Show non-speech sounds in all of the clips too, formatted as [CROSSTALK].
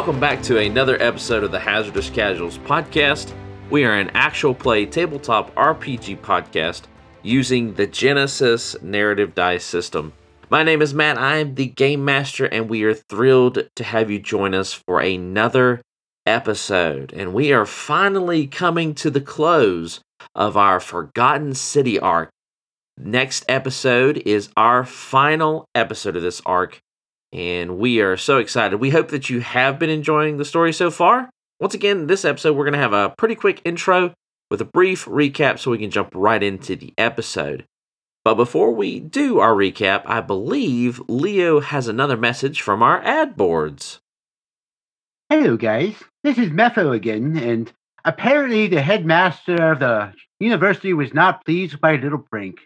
Welcome back to another episode of the Hazardous Casuals podcast. We are an actual play tabletop RPG podcast using the Genesys narrative dice system. My name is Matt. I am the game master, and we are thrilled to have you join us for another episode. And we are finally coming to the close of our Forgotten City arc. Next episode is our final episode of this arc, and we are so excited. We hope that you have been enjoying the story so far. Once again, this episode, we're going to have a pretty quick intro with a brief recap so we can jump right into the episode. But before we do our recap, I believe Leo has another message from our ad boards. Hello, guys. This is Mepho again, and apparently the headmaster of the university was not pleased with my little prank.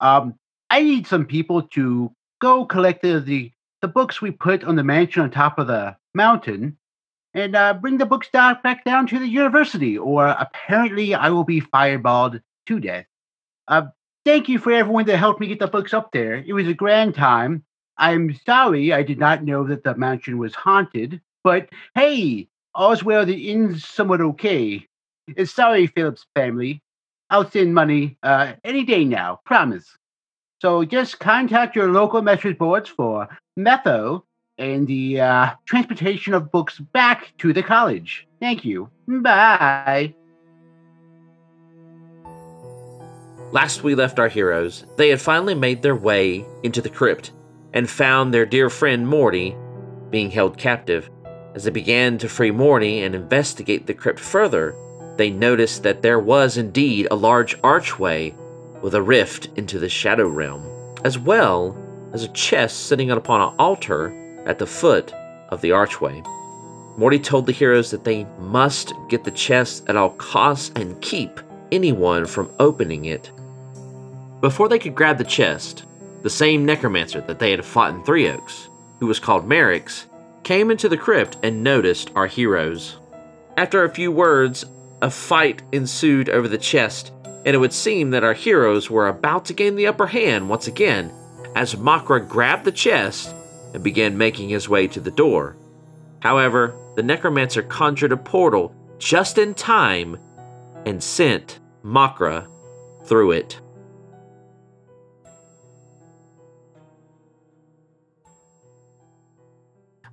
Um, I need some people to go collect the, the the books we put on the mansion on top of the mountain and uh, bring the books down, back down to the university, or apparently I will be fireballed to death. Uh, thank you for everyone that helped me get the books up there. It was a grand time. I'm sorry I did not know that the mansion was haunted, but hey, all's well that ends somewhat okay. Uh, sorry, Phillips family. I'll send money uh, any day now, promise. So just contact your local message boards for Metho and the uh, transportation of books back to the college. Thank you. Bye. Last we left our heroes, they had finally made their way into the crypt and found their dear friend Morty being held captive. As they began to free Morty and investigate the crypt further, they noticed that there was indeed a large archway with a rift into the shadow realm, as well as a chest sitting upon an altar at the foot of the archway. Morty told the heroes that they must get the chest at all costs and keep anyone from opening it. Before they could grab the chest, the same necromancer that they had fought in Three Oaks, who was called Merrick's, came into the crypt and noticed our heroes. After a few words, a fight ensued over the chest, and it would seem that our heroes were about to gain the upper hand once again as Makra grabbed the chest and began making his way to the door. However, the necromancer conjured a portal just in time and sent Makra through it.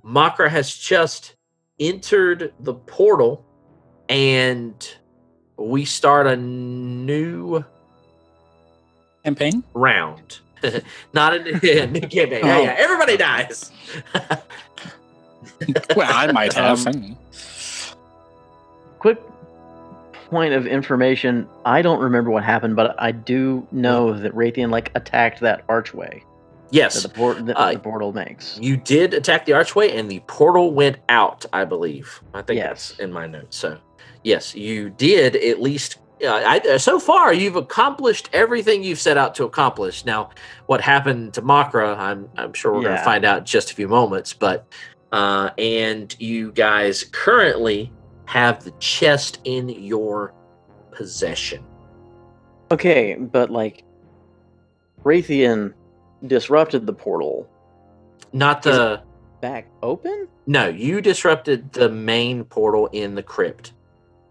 Makra has just entered the portal and we start a new campaign round. [LAUGHS] Not a yeah, [LAUGHS] new campaign. Yeah, yeah, everybody dies. [LAUGHS] well, I might have. Um, quick point of information: I don't remember what happened, but I do know that Raytheon like attacked that archway. Yes, that the, por- that uh, the portal makes. You did attack the archway, and the portal went out. I believe. I think yes. that's in my notes. So, yes, you did at least I, uh, so far you've accomplished everything you've set out to accomplish. Now, what happened to Makra, I'm I'm sure we're yeah. going to find out in just a few moments. But uh, and you guys currently have the chest in your possession. Okay, but like Raytheon disrupted the portal. Not the back open? No, you disrupted the main portal in the crypt.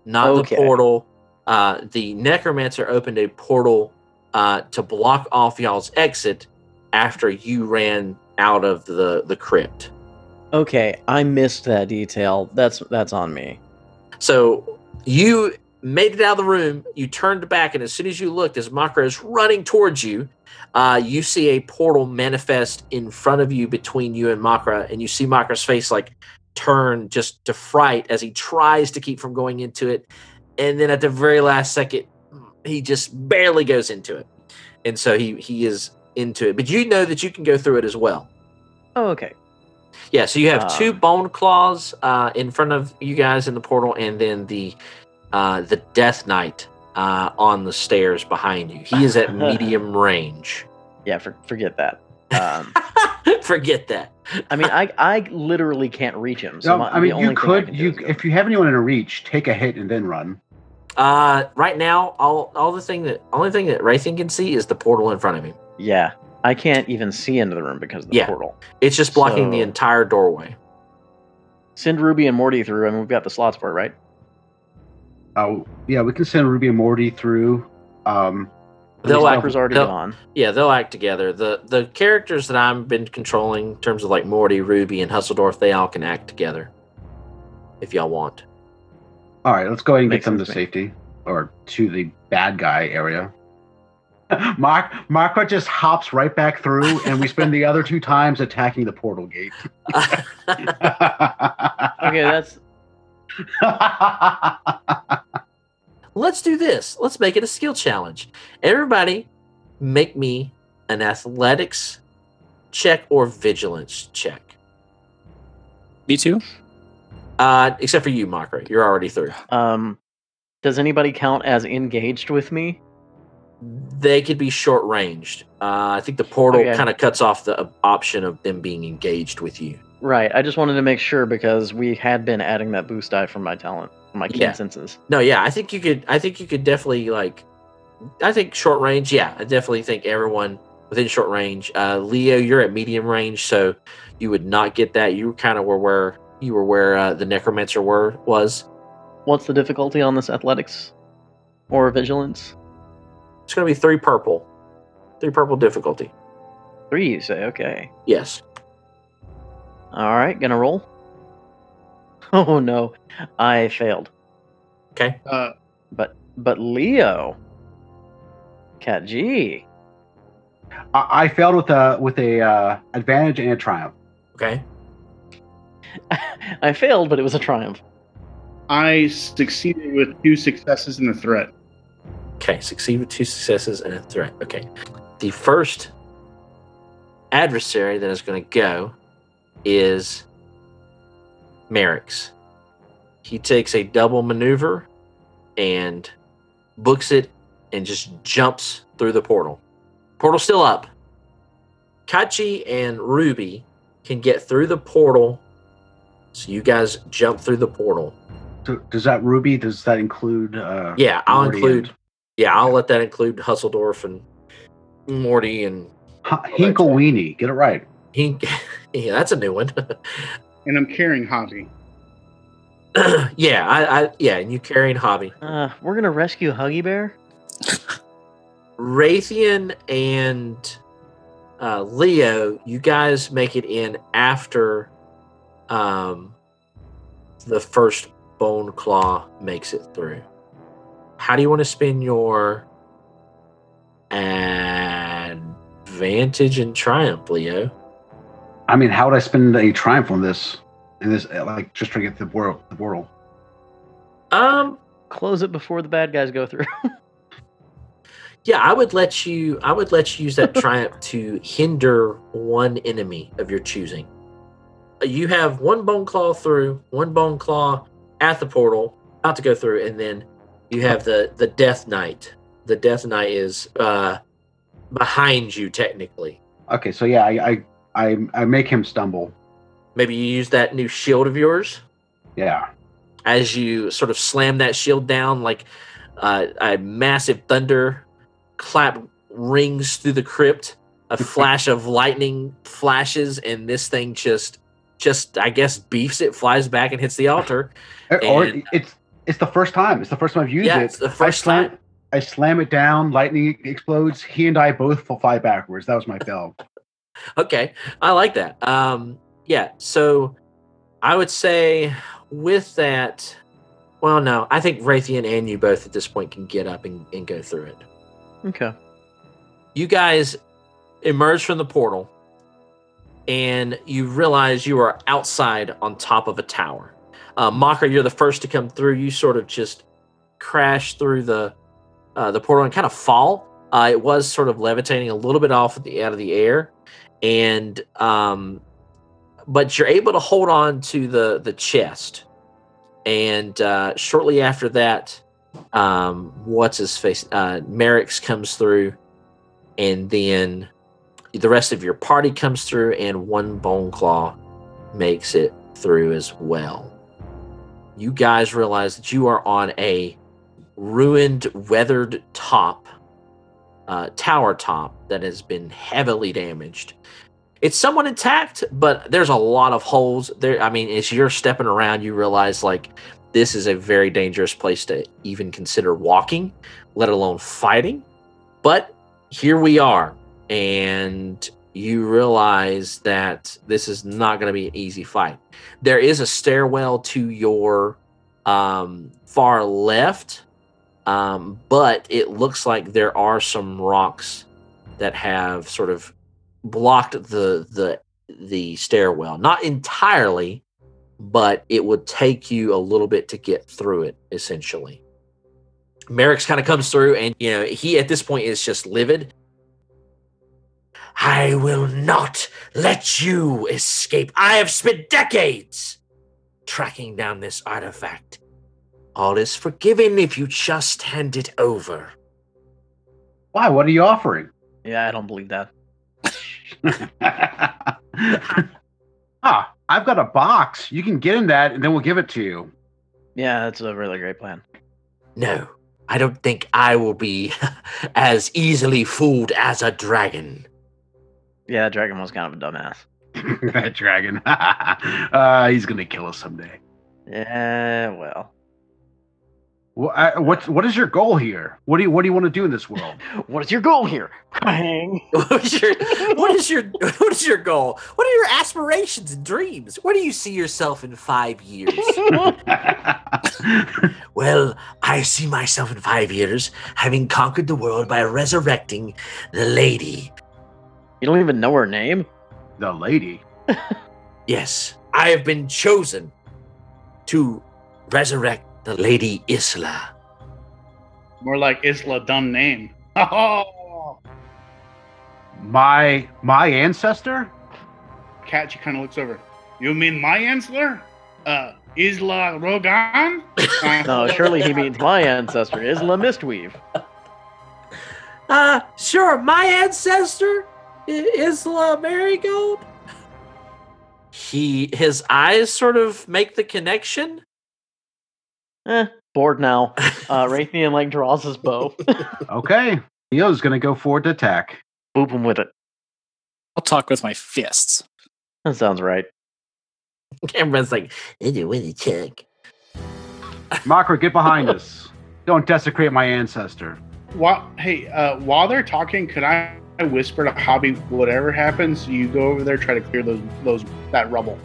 Not okay. the portal uh, the necromancer opened a portal uh, to block off y'all's exit after you ran out of the the crypt. Okay, I missed that detail. That's that's on me. So you made it out of the room. You turned back, and as soon as you looked, as Makra is running towards you, uh, you see a portal manifest in front of you between you and Makra, and you see Makra's face like turn just to fright as he tries to keep from going into it and then at the very last second, he just barely goes into it, and so he he is into it. But you know that you can go through it as well. Oh, okay. Yeah, so you have um, two bone claws uh, in front of you guys in the portal, and then the uh, the Death Knight uh, on the stairs behind you. He is at [LAUGHS] medium range. Yeah, for, forget that. Um, [LAUGHS] [LAUGHS] forget that. I mean, I I literally can't reach him. So no, I mean, you could you if you have anyone in a reach, take a hit and then run. Uh, right now, all all the thing that only thing that Raytheon can see is the portal in front of him. Yeah, I can't even see into the room because of the yeah. portal. It's just blocking so, the entire doorway. Send Ruby and Morty through, I and we've got the slots for it, right? Oh, yeah, we can send Ruby and Morty through. Um, They'll act, don't- already they'll- gone. yeah, they'll act together. The the characters that I've been controlling in terms of like Morty, Ruby, and Husseldorf, they all can act together. If y'all want. all right, let's go ahead and Makes get them to sense to me. safety or to the bad guy area. [LAUGHS] Mark Makra just hops right back through, and we spend the other two times attacking the portal gate. [LAUGHS] [LAUGHS] Okay, that's Let's do this. Let's make it a skill challenge. Everybody make me an athletics check or vigilance check. Me too. Uh, except for you, Makra. You're already through. um. Does anybody count as engaged with me? They could be short ranged. Uh, I think the portal Okay. kind of cuts off the option of them being engaged with you. Right. I just wanted to make sure because we had been adding that boost die from my talent, from my keen Yeah. senses. No, yeah, I think you could. I think you could definitely like. I think short range. Yeah, I definitely think everyone within short range. Uh, Leo, you're at medium range, so you would not get that. You kind of were where you were where uh, the necromancer were was. What's the difficulty on this athletics or vigilance? It's going to be three purple, three purple difficulty. Three, you say? Okay. Yes. All right, gonna roll. [LAUGHS] Oh no, I failed. Okay. Uh, But but Leo, Cat G. I, I failed with a with a uh, advantage and a triumph. Okay. [LAUGHS] I failed, but it was a triumph. I succeeded with two successes and a threat. Okay. Succeed with two successes and a threat. Okay. The first adversary that is going to go is Merrick's. He takes a double maneuver and books it and just jumps through the portal. Portal still up. Kachi and Ruby can get through the portal. So you guys jump through the portal. So does that Ruby? Does that include? Uh, Yeah, I'll Morty include. and- Yeah, I'll let that include Husseldorf and Morty and H- Hinkle Weenie. Get it right. Hink. [LAUGHS] yeah, that's a new one. [LAUGHS] And I'm carrying Hobby. [CLEARS THROAT] yeah, I, I yeah, and you carrying Hobby. Uh, we're gonna rescue Huggy Bear. Raytheon and uh, Leo, you guys make it in after um, the first Bone Claw makes it through. How do you want to spend your advantage and triumph, Leo? I mean, how would I spend a triumph on this? In this, uh, like, just trying to get the world, the portal. Um, Close it before the bad guys go through. [LAUGHS] yeah, I would let you. I would let you use that triumph to hinder one enemy of your choosing. Uh, You have one bone claw through, one bone claw at the portal, about to go through, and then you have the the death knight. The death knight is uh behind you technically. Okay, so yeah, I, I, I, I make him stumble. Maybe you use that new shield of yours Yeah. as you sort of slam that shield down like uh, a massive thunder clap rings through the crypt a [LAUGHS] flash of lightning flashes and this thing just just i guess beefs it flies back and hits the altar [LAUGHS] Or- And- it's it's the first time. It's the first time I've used yeah it. it's the first I slam, time I slam it down. Lightning explodes. He and I both fly backwards. That was my fail. Okay i like that um yeah so i would say with that well no i think raytheon and you both at this point can get up and, and go through it okay. you guys emerge from the portal and you realize you are outside on top of a tower. Uh, Makra, you're the first to come through. You sort of just crash through the uh, the portal and kind of fall. Uh, it was sort of levitating a little bit off of the out of the air, and um, but you're able to hold on to the the chest. And uh, shortly after that, um, what's his face? Uh, Merrick's comes through, and then the rest of your party comes through, and one bone claw makes it through as well. You guys realize that you are on a ruined, weathered top, uh, tower top that has been heavily damaged, it's somewhat intact, but there's a lot of holes there. I mean, as you're stepping around, you realize like this is a very dangerous place to even consider walking, let alone fighting. But here we are, and you realize that this is not going to be an easy fight. There is a stairwell to your um, far left, um, but it looks like there are some rocks that have sort of blocked the the the stairwell. Not entirely, but it would take you a little bit to get through it. Essentially, Merrick's kind of comes through, and you know he at this point is just livid. I will not let you escape. I have spent decades tracking down this artifact. All is forgiven if you just hand it over. Why? What are you offering? Yeah, I don't believe that. [LAUGHS] ah, I've got a box. You can get in that, and then we'll give it to you. Yeah, that's a really great plan. No, I don't think I will be [LAUGHS] as easily fooled as a dragon. Yeah, that dragon was kind of a dumbass. [LAUGHS] that dragon. uh, he's gonna kill us someday. Yeah, well. Wha- uh, What's what is your goal here? What do you what do you want to do in this world? [LAUGHS] What is your goal here? Bang. [LAUGHS] what is your what is your [LAUGHS] what is your goal? What are your aspirations and dreams? Where do you see yourself in five years? well, I see myself in five years having conquered the world by resurrecting the lady. You don't even know her name? the lady. Yes, I have been chosen to resurrect the Lady Isla. More like Isla dumb name. Oh, [LAUGHS] My my ancestor? cat. She kind of looks over. You mean my ancestor? Uh, Isla Rogan? [LAUGHS] Uh, No, surely he means my ancestor, Isla Mistweave. [LAUGHS] Uh, sure, my ancestor, I- Isla Marigold. He, his eyes sort of make the connection. Eh, bored now. [LAUGHS] Uh, Raytheon like draws his bow. [LAUGHS] Okay. Leo's gonna go forward to attack. Boop him with it. I'll talk with my fists. That sounds right. Everyone's like, "Did you win the check?" Makra, get behind us. Don't desecrate my ancestor. While, hey, uh, while they're talking, could I whisper to Hobby, whatever happens, you go over there, try to clear those those that rubble.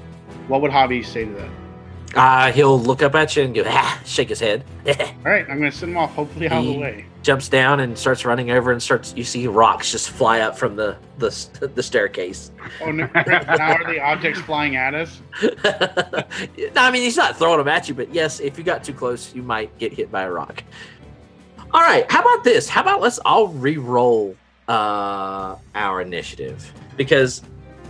What would Hobby say to that? Uh, he'll look up at you and go, ah, shake his head. [LAUGHS] All right, I'm gonna send him off, hopefully out of the way. Jumps down and starts running over and starts. You see rocks just fly up from the the, the staircase. Oh, no, now are the objects flying at us? no, [LAUGHS] I mean he's not throwing them at you, but yes, if you got too close, you might get hit by a rock. All right, how about this? How about let's all re-roll uh, our initiative because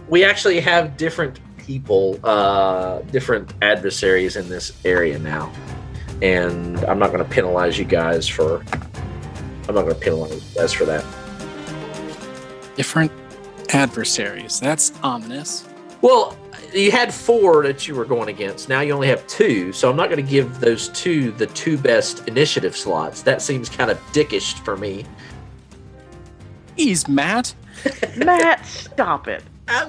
we actually have different people, uh, different adversaries in this area now, and I'm not going to penalize you guys for. I'm not going to penalize you guys for that. Different adversaries. That's ominous. Well, you had four that you were going against. Now you only have two, so I'm not going to give those two the two best initiative slots. That seems kind of dickish for me. He's Matt. [LAUGHS] Matt, stop it.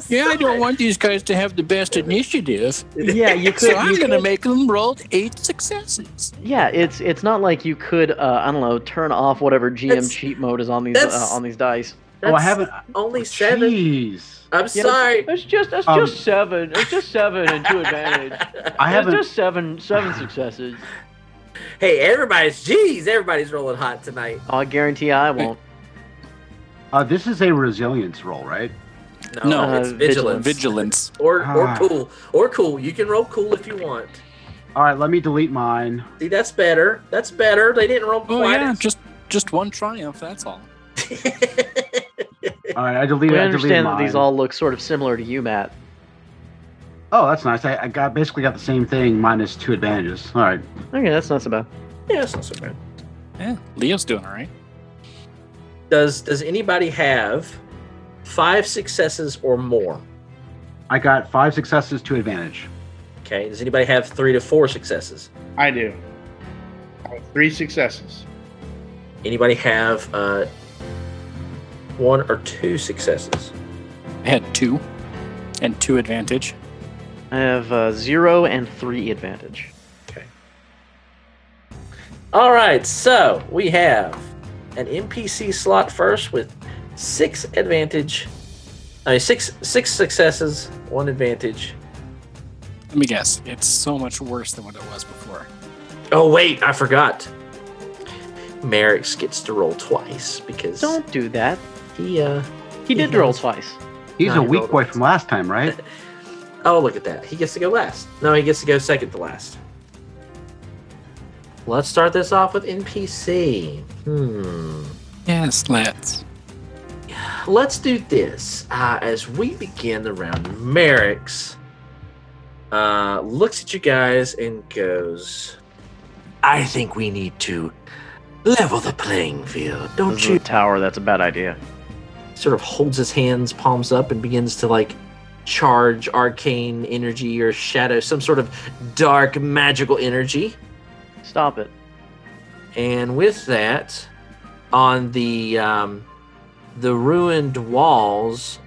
Yeah, I don't want these guys to have the best [LAUGHS] initiative. Yeah, you could. So I'm gonna make them roll eight successes. Yeah, it's it's not like you could. Uh, I don't know. Turn off whatever GM That's- cheat mode is on these uh, on these dice. oh, I haven't. only seven. Jeez. I'm Yeah, sorry. It's just it's Um, just seven. It's just seven and two advantage. [LAUGHS] I haven't. just seven seven successes. hey, everybody's geez, everybody's rolling hot tonight. I guarantee I won't. Uh, this is a resilience roll, right? No, No, it's uh, vigilance. Vigilance. Or or Ah. cool. Or cool. You can roll cool if you want. All right, let me delete mine. See, that's better. That's better. They didn't roll Oh yeah, as- just just one triumph. That's all. [LAUGHS] All right, I deleted. We I deleted understand that mine. these all look sort of similar to you, Matt. Oh, that's nice. I, I got basically got the same thing minus two advantages. All right. Okay, that's not so bad. yeah, it's not so bad. Yeah, Leo's doing all right. Does does anybody have five successes or more? I got five successes, to advantage. Okay. Does anybody have three to four successes? I do. I have three successes. Anybody have uh, one or two successes? I had two. And two advantage. I have uh, zero and three advantage. Okay. All right, so we have an NPC slot first with six advantage. I mean, six six successes, one advantage. Let me guess. It's so much worse than what it was before. Oh wait, I forgot. Merrick's gets to roll twice because Don't do that. he uh He did He roll twice. He's No, a he weak rolled boy it. from last time, right? [LAUGHS] oh look at that. He gets to go last. No, he gets to go second to last. Let's start this off with NPC. Hmm. Yes, let's. Let's do this. Uh, as we begin the round, Merrick's uh, looks at you guys and goes, I think we need to level the playing field, don't This you? tower. That's a bad idea. Sort of holds his hands, palms up, and begins to like charge arcane energy or shadow, some sort of dark magical energy. Stop it. And with that, on the um, the ruined walls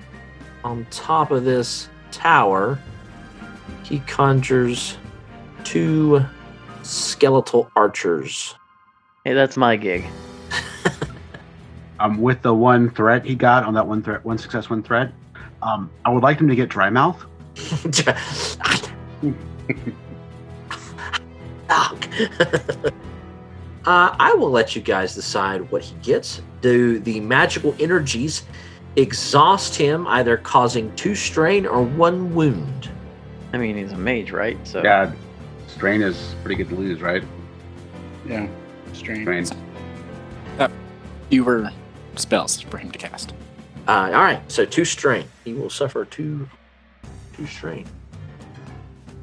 on top of this tower, he conjures two skeletal archers. Hey, that's my gig. [LAUGHS] Um, with the one threat he got on that one threat, one success, one threat. Um, I would like him to get dry mouth. [LAUGHS] [LAUGHS] uh, I will let you guys decide what he gets. Do the magical energies exhaust him, either causing two strain or one wound? I mean, he's a mage, right? So Yeah, strain is pretty good to lose, right? Yeah. Strange. Strain. Fewer spells for him to cast. Uh, all right, so two strain. He will suffer two, two strain.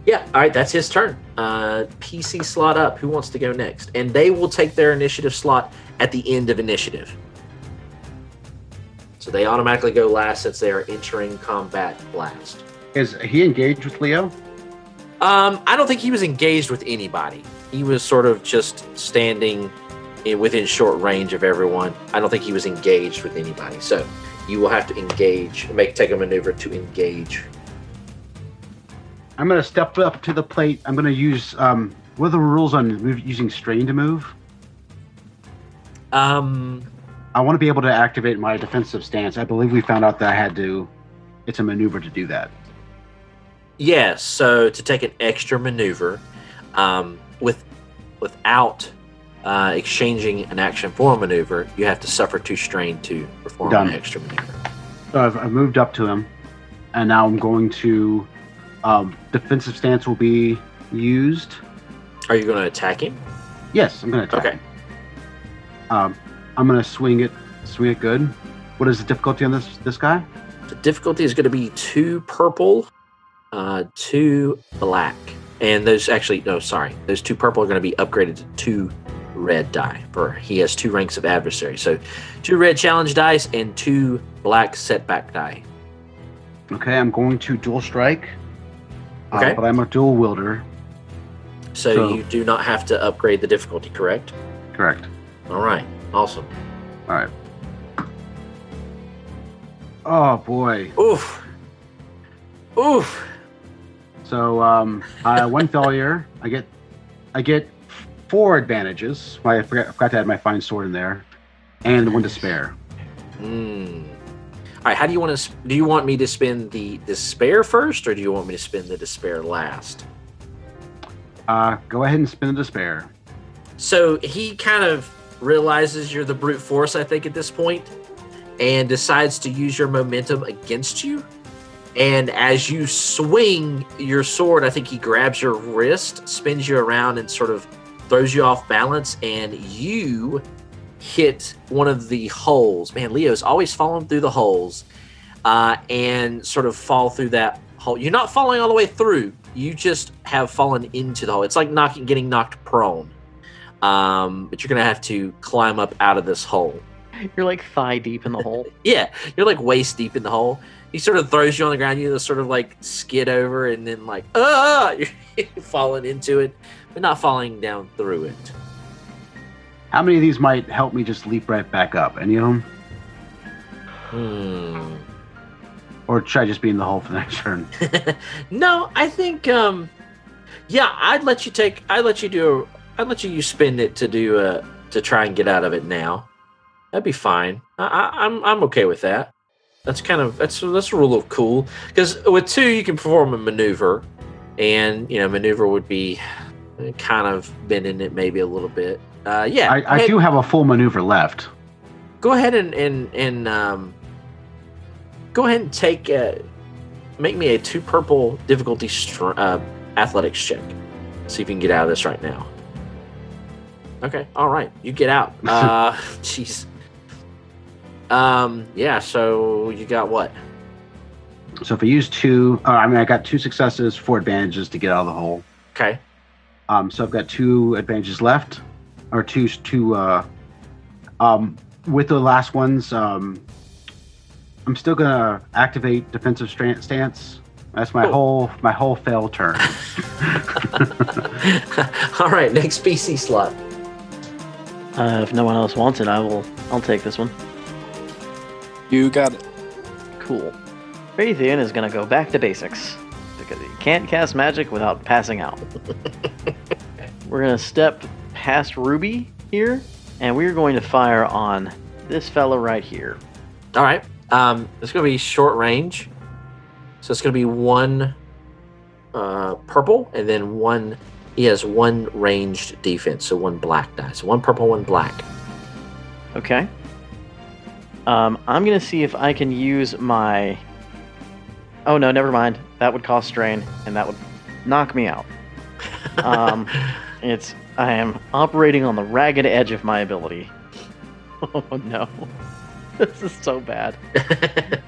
Yeah, all right, that's his turn. Uh, PC slot up. Who wants to go next? And they will take their initiative slot at the end of initiative. So they automatically go last since they are entering combat last. Is he engaged with Leo? Um, I don't think he was engaged with anybody. He was sort of just standing in, within short range of everyone. I don't think he was engaged with anybody. So you will have to engage, make take a maneuver to engage. I'm gonna step up to the plate. I'm gonna use um. What are the rules on move, using strain to move? Um, I want to be able to activate my defensive stance. I believe we found out that I had to. It's a maneuver to do that. yes. So to take an extra maneuver, um, with without uh, exchanging an action for a maneuver, you have to suffer two strain to perform Done. an extra maneuver. So I've, I've moved up to him, and now I'm going to. Um, defensive stance will be used. Are you going to attack him? Yes, I'm gonna attack. Okay. him. Um, I'm gonna swing it. Swing it good. What is the difficulty on this this guy? The difficulty is going to be two purple, uh, two black, and those actually no, sorry, those two purple are going to be upgraded to two red die. For he has two ranks of adversary, so two red challenge dice and two black setback die. Okay, I'm going to dual strike. Uh, Okay. but I'm a dual wielder. So, So- you do not have to upgrade the difficulty, correct? Correct. All right, awesome. All right. Oh boy. Oof, oof. So um, uh, one failure. I get, I get four advantages. I forgot, I forgot to add my fine sword in there, and one despair. Hmm. All right, how do you want to? Do you want me to spend the despair first, or do you want me to spend the despair last? Uh, go ahead and spin the despair. So he kind of realizes you're the brute force, I think, at this point, and decides to use your momentum against you. And as you swing your sword, I think he grabs your wrist, spins you around, and sort of throws you off balance, and you hit one of the holes. Man, Leo's always falling through the holes, uh, and sort of fall through that hole. You're not falling all the way through. You just have fallen into the hole. It's like knocking, getting knocked prone. Um, but you're gonna have to climb up out of this hole. You're like thigh deep in the hole. [LAUGHS] Yeah, you're like waist deep in the hole. He sort of throws you on the ground. You just sort of like skid over, and then like [LAUGHS] ah, you're falling into it, but not falling down through it. How many of these might help me just leap right back up? Any of them? Hmm. Or should I just be in the hole for the next turn? [LAUGHS] no, I think um yeah, I'd let you take I'd let you do I'd let you, you spend it to do uh to try and get out of it now. That'd be fine. I, I I'm I'm okay with that. That's kind of that's that's a rule of cool because with two you can perform a maneuver, and you know maneuver would be kind of bending it maybe a little bit. Uh, yeah, I, I do have a full maneuver left. go ahead and and and um, go ahead and take uh, make me a two purple difficulty str- uh, athletics check. See if you can get out of this right now. Okay, all right, you get out. [LAUGHS] Uh, jeez. Um, yeah. So you got what? So if I use two, uh, I mean, I got two successes, four advantages to get out of the hole. Okay. Um, so I've got two advantages left, or two, two. Uh, um, with the last ones, um, I'm still gonna activate defensive stra- stance. That's my Cool. whole my whole fail turn. [LAUGHS] [LAUGHS] all right. Next PC slot. Uh, if no one else wants it, I will. I'll take this one. You got it. Cool. Raytheon is gonna go back to basics because he can't cast magic without passing out. [LAUGHS] we're gonna step past Ruby here, and we're going to fire on this fella right here. All right. Um, it's going to be short range. So it's going to be one uh, purple and then one. He has one ranged defense, so one black die. So one purple, one black. Okay. Um, I'm gonna see if I can use my. Oh no, never mind. That would cost strain, and that would knock me out. [LAUGHS] Um, It's I am operating on the ragged edge of my ability. [LAUGHS] Oh no, [LAUGHS] this is so bad.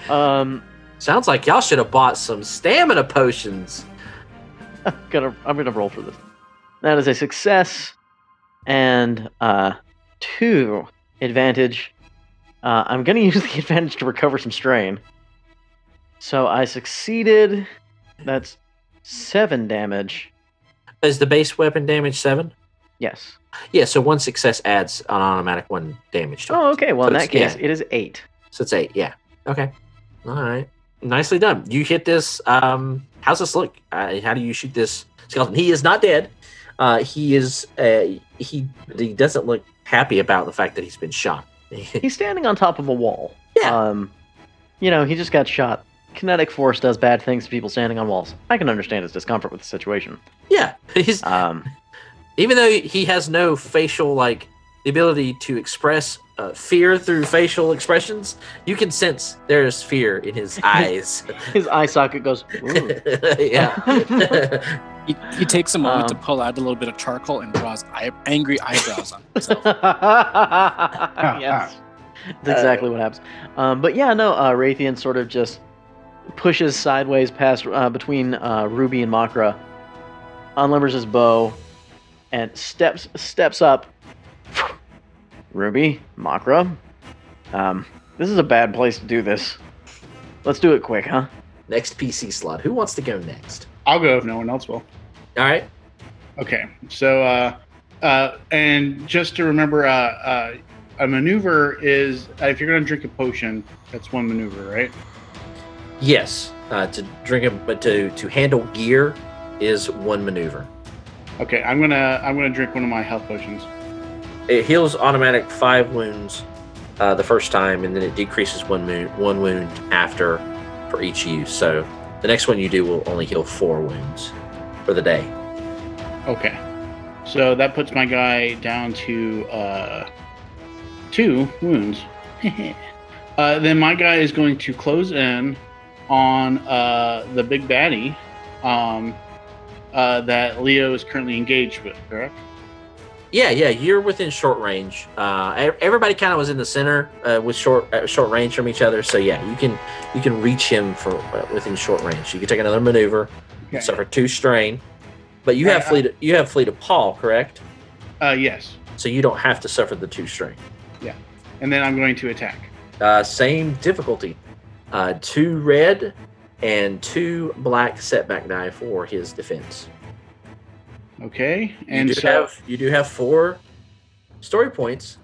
Um, Sounds like y'all should have bought some stamina potions. I'm gonna I'm gonna roll for this. That is a success, and uh, two advantage. Uh, I'm gonna [LAUGHS] use the advantage to recover some strain. So I succeeded. That's seven damage. Is the base weapon damage seven? Yes. Yeah, so one success adds an automatic one damage to it. Oh, okay. Well, in that case, it is eight. So it's eight. Yeah. Okay. All right. Nicely done. You hit this. Um, how's this look? Uh, how do you shoot this skeleton? He is not dead. Uh, he is. Uh, he he doesn't look happy about the fact that he's been shot. [LAUGHS] He's standing on top of a wall. Yeah. Um, you know, he just got shot. Kinetic force does bad things to people standing on walls. I can understand his discomfort with the situation. yeah. [LAUGHS] He's Um, even though he has no facial like the ability to express uh, fear through facial expressions, you can sense there's fear in his [LAUGHS] eyes. his eye socket goes. "Ooh." yeah. He, he takes a moment Um, to pull out a little bit of charcoal and draws eye, angry eyebrows on himself. [LAUGHS] yes, that's exactly what happens. Um, but yeah, no, uh, Raytheon sort of just pushes sideways past uh, between uh, Ruby and Makra, unlimbers his bow, and steps steps up. [SIGHS] Ruby, Makra, um, this is a bad place to do this. Let's do it quick, huh? next PC slot. Who wants to go next? I'll go if no one else will. All right. Okay, so uh, uh, and just to remember, uh, uh, a maneuver is uh, if you're going to drink a potion, that's one maneuver, right? Yes. Uh, to drink it, but to to handle gear is one maneuver. Okay, I'm gonna I'm gonna drink one of my health potions. It heals automatic five wounds uh, the first time, and then it decreases one wound one wound after for each use. So the next one you do will only heal four wounds for the day. Okay, so that puts my guy down to uh, two wounds. [LAUGHS] uh, then my guy is going to close in on uh, the big baddie um, uh, that Leo is currently engaged with. Correct? Yeah, yeah, you're within short range. Uh, everybody kind of was in the center uh, with short uh, short range from each other. So yeah, you can you can reach him for within short range. You can take another maneuver, Okay. suffer two strain, but you have Uh, fleet you have fleet of Paul, correct? Uh, yes, So you don't have to suffer the two strain. Yeah, and then I'm going to attack. Uh, same difficulty, uh, two red and two black setback die for his defense. Okay, and You do so have you do have four story points.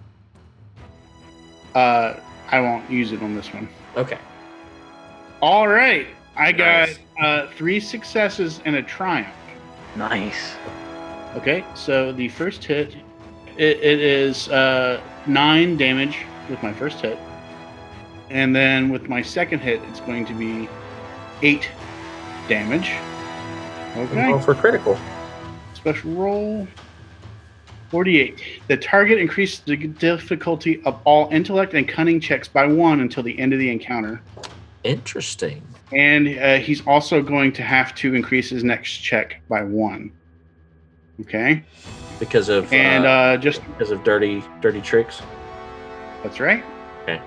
uh, I won't use it on this one. Okay. All right. I got Nice. Uh, three successes and a triumph. Nice. Okay, so the first hit, it, it is uh, nine damage with my first hit, and then with my second hit, it's going to be eight damage. Okay, Roll for critical. special roll. 48. The target increases the difficulty of all intellect and cunning checks by one until the end of the encounter. Interesting. And uh, he's also going to have to increase his next check by one. Okay. Because of And uh, uh, just because of dirty dirty tricks. that's right. Okay.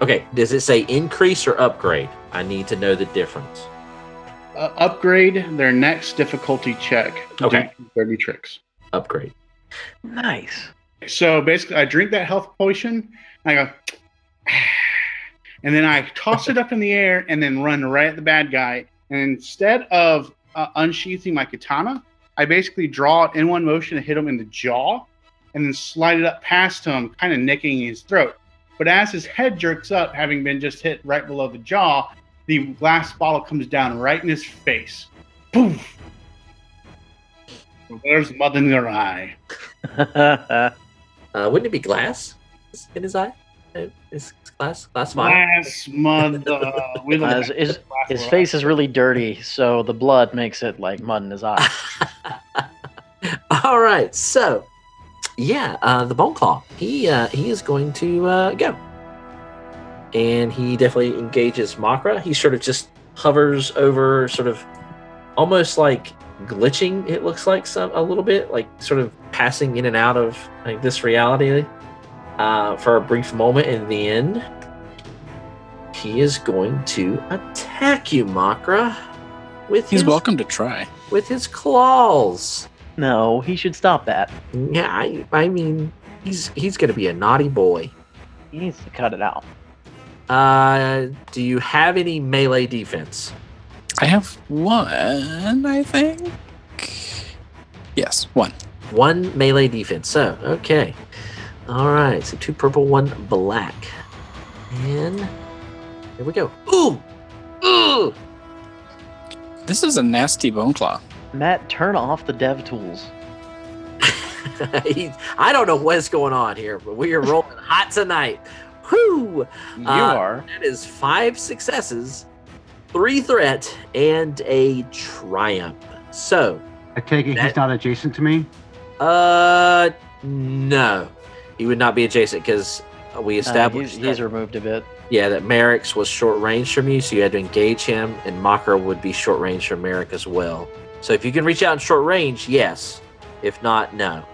Okay. Does it say increase or upgrade? I need to know the difference. Uh, upgrade their next difficulty check. Okay. do 30 tricks. Upgrade. Nice. So basically, I drink that health potion. And I go, and then I toss it up in the air and then run right at the bad guy. And instead of uh, unsheathing my katana, I basically draw it in one motion and hit him in the jaw, and then slide it up past him, kind of nicking his throat. But as his head jerks up, having been just hit right below the jaw, the glass bottle comes down right in his face. Poof! There's mud in your eye. [LAUGHS] Uh, wouldn't it be glass in his eye? Uh, glass glass fine? Glass mud. Uh, with Uh, his- his- His face is really dirty, so the blood makes it like mud in his eye. [LAUGHS] All right. So, yeah, uh, the Bone Claw. He uh, he is going to uh, go, and he definitely engages Makra. He sort of just hovers over, sort of almost like glitching. It looks like some a little bit, like sort of passing in and out of like this reality uh, for a brief moment, and then he is going to attack you, Makra, with He's his, welcome to try. with his claws. No, he should stop that. Yeah, I, I mean, he's he's gonna be a naughty boy. He needs to cut it out. Uh, do you have any melee defense? I have one, I think. Yes, one. One melee defense. So, okay, all right. So two purple, one black, and here we go. Ooh, ooh. This is a nasty bone claw. Matt, turn off the dev tools. [LAUGHS] He- I don't know what's going on here, but we are rolling hot tonight. Whoo! You Uh, are. That is five successes, three threat, and a triumph. So, I take it That- he's not adjacent to me. uh, no, he would not be adjacent because we Uh, established he's, he's that, removed a bit. yeah that Merrick's was short range from you, so you had to engage him, and Makra would be short range from Merrick as well. So if you can reach out in short range, yes. If not, no.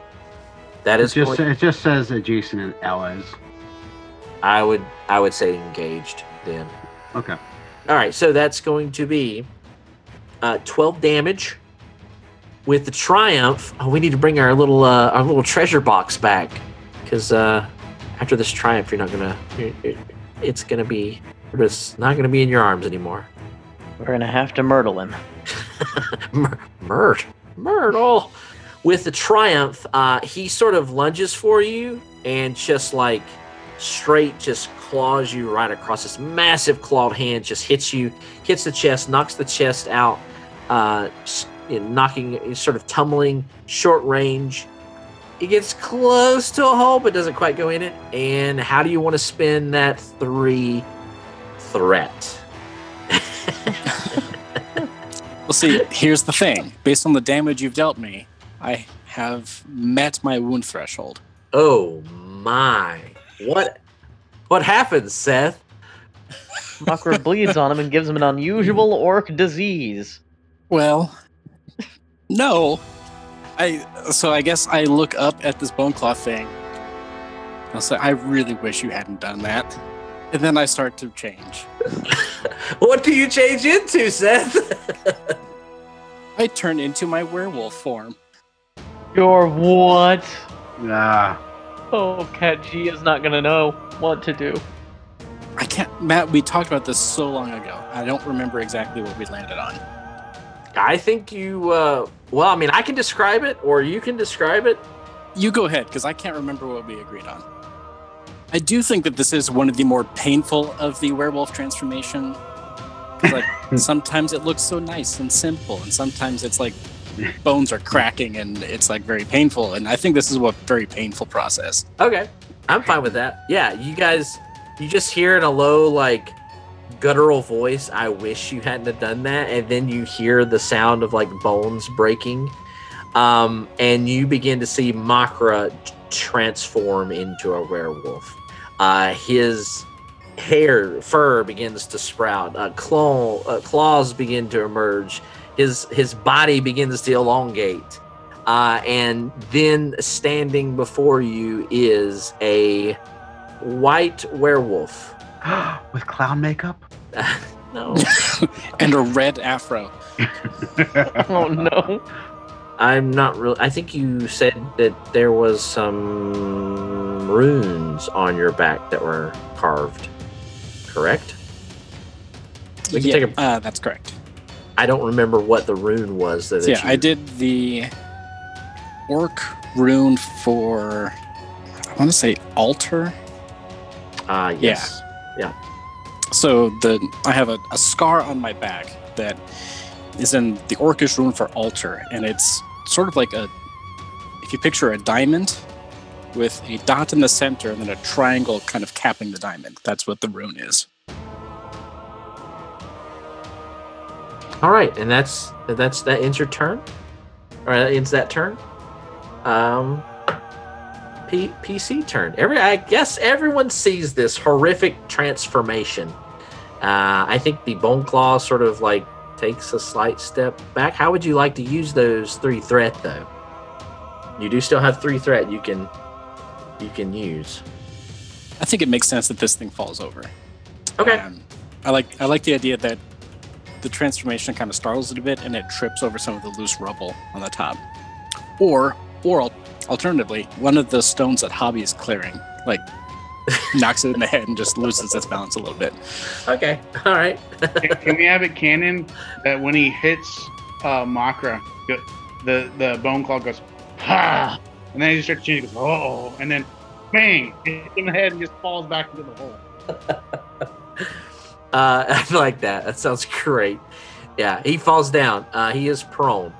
That is It is just going- it just says adjacent and allies. I would I would say engaged then. Okay. All right, so that's going to be uh, 12 damage. With the triumph, oh, we need to bring our little uh, our little treasure box back because uh, after this triumph, you're not gonna. You're, it's gonna be. It's not gonna be in your arms anymore. We're gonna have to myrtle him. [LAUGHS] Myr- Myrt, Myrtle. With the triumph, uh, he sort of lunges for you and just like straight just claws you right across. This massive clawed hand just hits you, hits the chest, knocks the chest out, uh, knocking, sort of tumbling, short range. It gets close to a hole, but doesn't quite go in it. And how do you want to spend that three threat? [LAUGHS] Well, see, here's the thing. Based on the damage you've dealt me, I have met my wound threshold. Oh my! What? What happened, Seth? Makra bleeds on him and gives him an unusual orc disease. Well, no. I so I guess I look up at this bone claw thing. I'll say, I really wish you hadn't done that. And then I start to change. [LAUGHS] What do you change into, Seth? [LAUGHS] I turn into my werewolf form. You're what? Ah, Oh, Cat G is not gonna know what to do. I can't Matt, we talked about this so long ago. I don't remember exactly what we landed on. I think you. Uh, well, I mean, I can describe it, or you can describe it. You go ahead, because I can't remember what we agreed on. I do think that this is one of the more painful of the werewolf transformation. like [LAUGHS] sometimes it looks so nice and simple, and sometimes it's like bones are cracking and it's like very painful. And I think this is a very painful process. Okay, I'm fine with that. Yeah, you guys, you just hear in a low, like, guttural voice, I wish you hadn't have done that. And then you hear the sound of, like, bones breaking. Um, and you begin to see Makra transform into a werewolf. Uh, his hair, fur begins to sprout. Uh, claw, uh, claws begin to emerge. His his body begins to elongate. Uh, and then standing before you is a white werewolf. [GASPS] With clown makeup? [LAUGHS] no, [LAUGHS] And a red afro. [LAUGHS] Oh no. I'm not really. I think you said that there was some runes on your back that were carved. Correct? We can yeah, take a- uh, that's correct. I don't remember what the rune was that. So, yeah, you, I did the orc rune for, I want to say altar. Ah, yes. So the I have a, a scar on my back that is in the orcish rune for altar, and it's sort of like a if you picture a diamond with a dot in the center and then a triangle kind of capping the diamond. That's what the rune is. All right, and that's that's that ends your turn, or that ends that turn. Um, P- PC turn. Every I guess everyone sees this horrific transformation. Uh, I think the bone claw sort of like takes a slight step back. How would you like to use those three threat though? You do still have three threat. You can you can use. I think it makes sense that this thing falls over. Okay. Um, I like I like the idea that the transformation kind of startles it a bit and it trips over some of the loose rubble on the top. Or or alternatively, one of the stones that Hobby is clearing, like [LAUGHS] knocks it in the head and just loses its balance a little bit. Okay. All right. can, can we have it canon that when he hits uh, Makra, the the, the bone claw goes ha, and then he just starts changing, goes oh, and then bang, hits him in the head and just falls back into the hole. [LAUGHS] Uh, [LAUGHS] I like that. That sounds great. Yeah, he falls down. Uh, he is prone.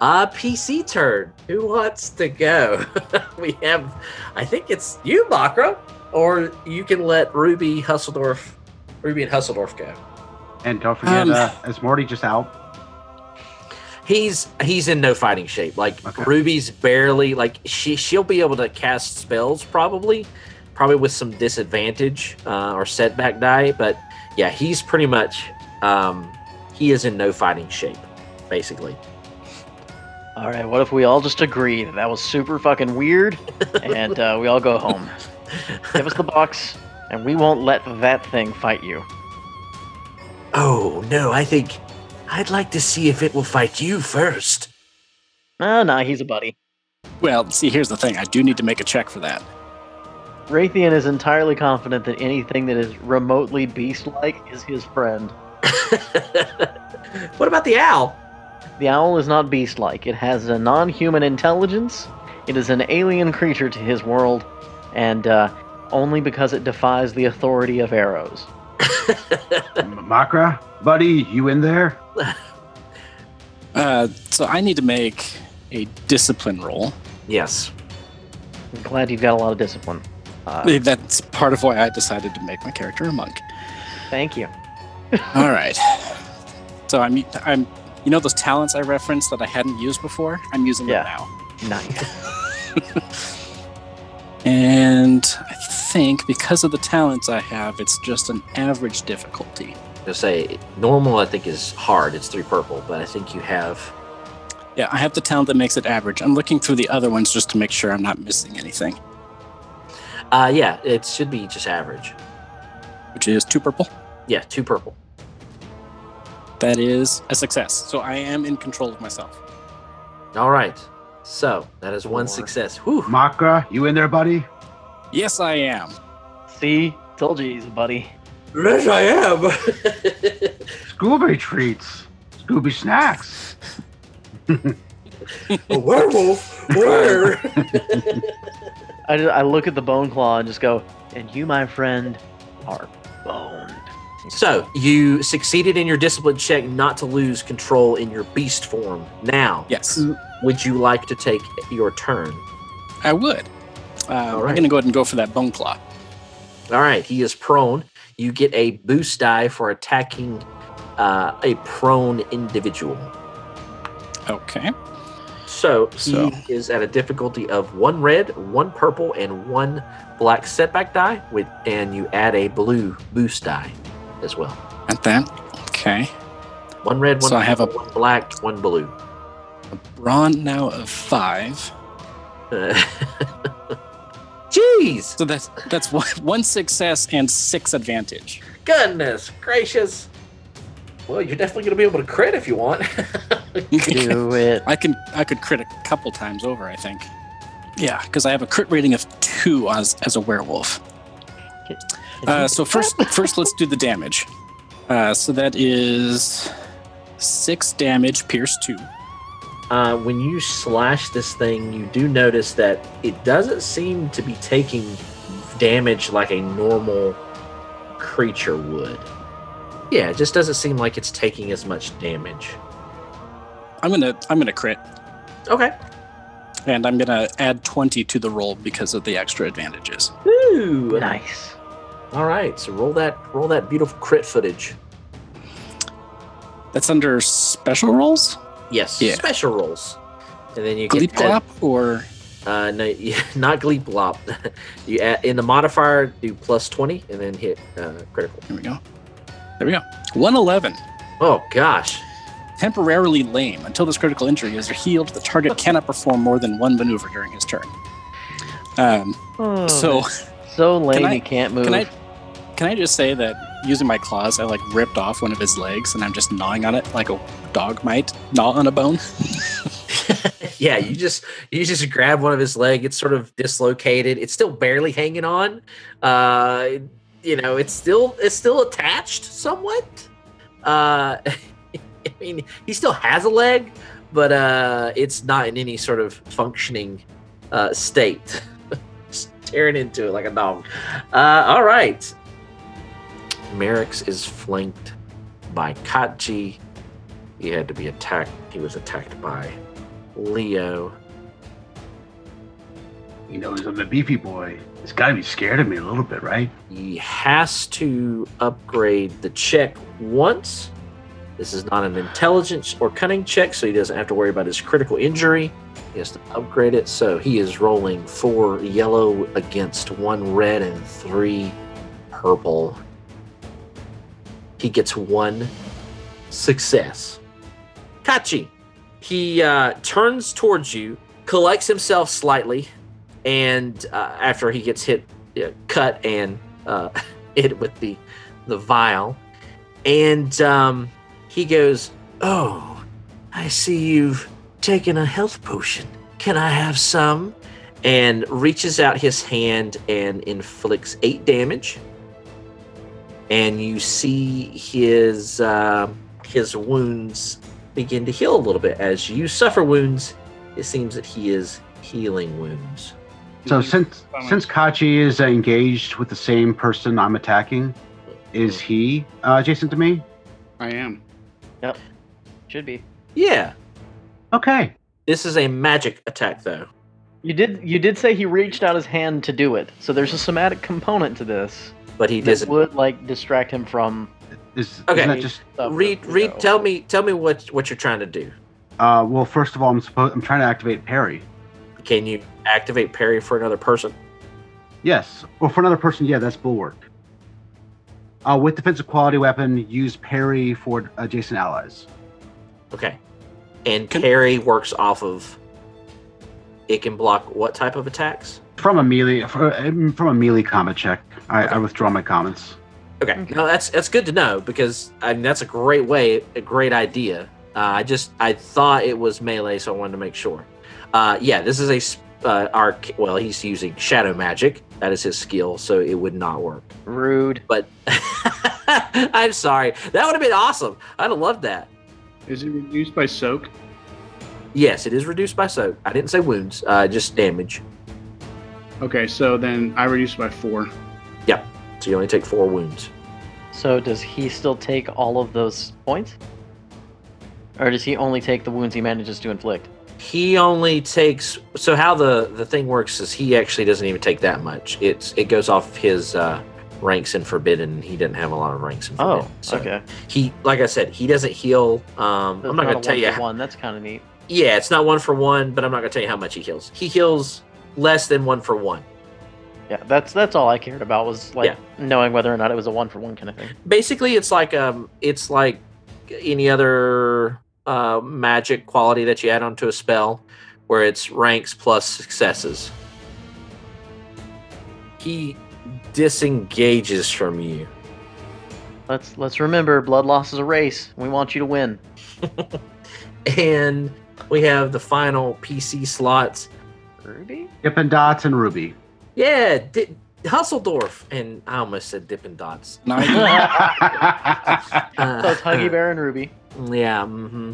Uh, PC turn. Who wants to go? [LAUGHS] we have, I think it's you, Makra, or you can let Ruby Husseldorf, Ruby and Husseldorf go. And don't forget, Um, uh, is Morty just out? He's he's in no fighting shape. Like Okay. Ruby's barely like she she'll be able to cast spells probably, probably with some disadvantage uh, or setback die. But yeah, he's pretty much um, he is in no fighting shape, basically. All right, what if we all just agree that that was super fucking weird, and uh, we all go home? Give us the box, and we won't let that thing fight you. Oh no, I think I'd like to see if it will fight you first. Oh, nah, he's a buddy. Well, see, here's the thing. I do need to make a check for that. Raytheon is entirely confident that anything that is remotely beast-like is his friend. [LAUGHS] what about the owl? The owl is not beast-like. It has a non-human intelligence. It is an alien creature to his world, and uh, only because it defies the authority of arrows. [LAUGHS] Makra, buddy, you in there? [LAUGHS] Uh, so I need to make a discipline roll. yes. I'm glad you've got a lot of discipline. Uh, That's part of why I decided to make my character a monk. thank you. [LAUGHS] All right. So I'm I'm you know those talents I referenced that I hadn't used before? I'm using Yeah. them now. Nice. [LAUGHS] And I think because of the talents I have, it's just an average difficulty. To say normal, I think is hard. It's three purple, but I think you have Yeah, I have the talent that makes it average. I'm looking through the other ones just to make sure I'm not missing anything, Uh, yeah, it should be just average. which is two purple. Yeah, two purple. That is a success. So I am in control of myself. All right. So that is one Four. success. Whew. Makra, you in there, buddy? Yes, I am. See, told you he's a buddy. Yes, I am. [LAUGHS] Scooby treats. Scooby snacks. A werewolf? Where? [LAUGHS] I, ju- I look at the bone claw and just go, and you, my friend, are boned. So you succeeded in your discipline check not to lose control in your beast form. Now, Yes, would you like to take your turn? I would. Uh, All I'm going to go ahead and go for that bone claw. All right, he is prone. You get a boost die for attacking uh, a prone individual. Okay. So he So- is at a difficulty of one red, one purple, and one black setback die. With and you add a blue boost die as well. At that. Okay. One red, one So I have a- one black, one blue. A brawn now of five. Uh, [LAUGHS] Jeez, So that's that's one, one success and six advantage. goodness gracious. Well, you're definitely going to be able to crit if you want. [LAUGHS] Do it. I can I could crit a couple times over. I think. Yeah, because I have a crit rating of two as as a werewolf. Uh, so first, first let's do the damage. Uh, so that is six damage, pierce two. uh, when you slash this thing, you do notice that it doesn't seem to be taking damage like a normal creature would. Yeah, it just doesn't seem like it's taking as much damage. I'm gonna I'm gonna crit, Okay. and I'm gonna add twenty to the roll because of the extra advantages. Ooh. Nice. All right. So roll that roll that beautiful crit footage. That's under special rolls. Yes. Yeah. Special rolls. And then you Gleep get add- glop or Uh, no, [LAUGHS] not Gleep Glop. [LAUGHS] you add, in the modifier do plus twenty and then hit uh, critical. here we go. There we go. One eleven. Oh gosh. Temporarily lame. Until this critical injury is healed, the target [LAUGHS] cannot perform more than one maneuver during his turn. Um, Oh, so so lame I- he can't move. can I can I just say that using my claws, I like ripped off one of his legs and I'm just gnawing on it like a dog might gnaw on a bone. [LAUGHS] yeah, you just you just grab one of his leg. It's sort of dislocated. It's still barely hanging on. Uh, you know, it's still it's still attached somewhat. Uh, [LAUGHS] I mean, he still has a leg, but uh, it's not in any sort of functioning uh, state. [LAUGHS] Just tearing into it like a dog. Uh, all right. Merrick's is flanked by Kachi. He had to be attacked. He was attacked by Leo. He knows I'm a beefy boy. He's got to be scared of me a little bit, right? He has to upgrade the check once. This is not an intelligence or cunning check, so he doesn't have to worry about his critical injury. He has to upgrade it, so he is rolling four yellow against one red and three purple. He gets one success. Kachi, he uh, turns towards you, collects himself slightly, and uh, after he gets hit, uh, cut and uh, [LAUGHS] hit with the the vial, and um, he goes, "Oh, I see you've taken a health potion. Can I have some?" And reaches out his hand and inflicts eight damage. And you see his uh, his wounds begin to heal a little bit as you suffer wounds. It seems that he is healing wounds. So since since Kachi is uh, engaged with the same person I'm attacking, is he uh, adjacent to me? I am. Yep. Should be. Yeah, Okay. this is a magic attack though. You did. You did say he reached out his hand to do it. So there's a somatic component to this but he doesn't. would like distract him from. Is, Okay. Isn't just Read, we read. know. Tell me, tell me what what you're trying to do. uh, well? First of all, I'm supposed I'm trying to activate parry. Can you activate parry for another person? Yes. Well, for another person, yeah, that's bulwark. Uh, with defensive quality weapon, use parry for adjacent allies. Okay. And Can- parry works off of. It can block what type of attacks? From a melee, um, from a melee combat check, I, Okay. I withdraw my comments. Okay. Okay. No, that's that's good to know because I mean that's a great way, a great idea. Uh, I just I thought it was melee, so I wanted to make sure. Uh, yeah, this is a uh, arc. Well, he's using shadow magic. That is his skill, so it would not work. Rude. But [LAUGHS] I'm sorry. That would have been awesome. I'd have loved that. Is it reduced by soak? Yes, it is reduced by soak. I didn't say wounds, uh, just damage. Okay, so then I reduced by four. Yep. So you only take four wounds. So does he still take all of those points? Or does he only take the wounds he manages to inflict? He only takes. So how the the thing works is he actually doesn't even take that much. It's it goes off his uh, ranks in forbidden. He didn't have a lot of ranks in forbidden. Oh, so okay. He like I said, he doesn't heal. Um, So I'm it's not gonna a tell one you. for One. That's kind of neat. Yeah, it's not one for one, but I'm not gonna tell you how much he heals. He heals less than one for one. Yeah, that's that's all I cared about was like Yeah. knowing whether or not it was a one for one kind of thing. basically it's like um it's like any other uh magic quality that you add onto a spell where it's ranks plus successes he disengages from you Let's let's remember, blood loss is a race. We want you to win. [LAUGHS] and we have the final pc slots Ruby? Dippin' Dots and Ruby. yeah D- hustledorf and i almost said dippin' dots No, [LAUGHS] uh, So it's Huggy Bear and Ruby. Yeah. hmm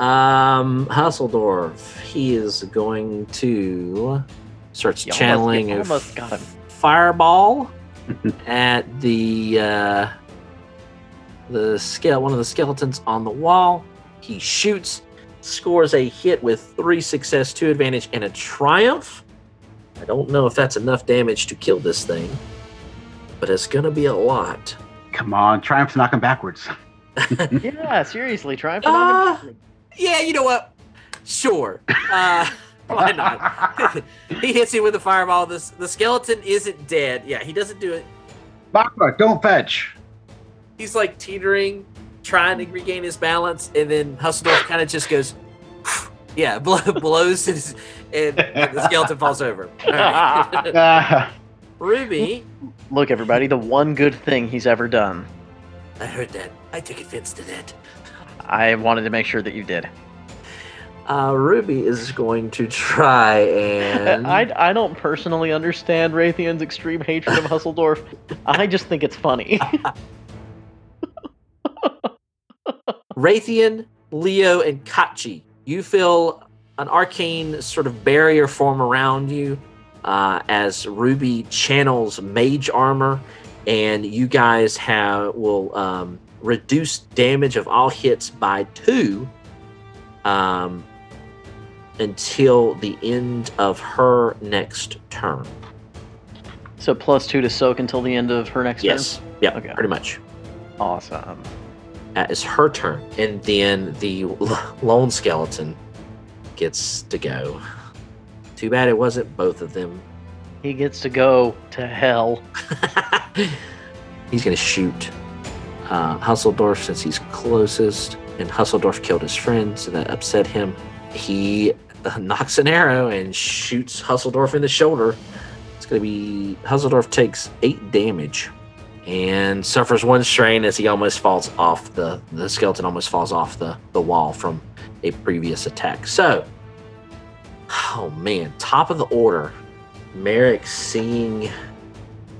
Um, Hustledorf. He is going to starts You channeling you a almost got him. fireball [LAUGHS] at the uh, the scale one of the skeletons on the wall. He shoots, scores a hit with three success, two advantage, and a triumph. I don't know if that's enough damage to kill this thing, but it's gonna be a lot. Come on, Triumph's knocking backwards. [LAUGHS] [LAUGHS] Yeah, seriously, try and Ah. Yeah, you know what? Sure. Uh, [LAUGHS] why not? he hits you with a fireball. This the skeleton isn't dead. Yeah, he doesn't do it. Makra, don't fetch. He's like teetering, trying to regain his balance, and then Hustledorf kind of just goes, yeah, blow, [LAUGHS] blows, his, and, and the skeleton falls over. [LAUGHS] Right. Ruby, Look, everybody, the one good thing he's ever done. I heard that. I took offense to that. I wanted to make sure that you did. Uh, Ruby is going to try and [LAUGHS] I, I don't personally understand Raytheon's extreme hatred of Hustledorf. I just think it's funny. Raytheon, Leo, and Kachi. You feel an arcane sort of barrier form around you uh, as Ruby channels mage armor, and you guys have will um, reduce damage of all hits by two um, until the end of her next turn. so plus two to soak until the end of her next Yes, yeah, Okay. pretty much. Awesome. That is her turn, and then the l- [LAUGHS] lone skeleton gets to go. Too bad it wasn't both of them. He gets to go to hell. [LAUGHS] he's gonna shoot uh, Hustledorf since he's closest, and Hustledorf killed his friend, so that upset him. He uh, [LAUGHS] nocks an arrow and shoots Hustledorf in the shoulder. It's gonna be Hustledorf takes eight damage and suffers one strain as he almost falls off the the skeleton almost falls off the the wall from a previous attack. So, oh man, top of the order, Merrick seeing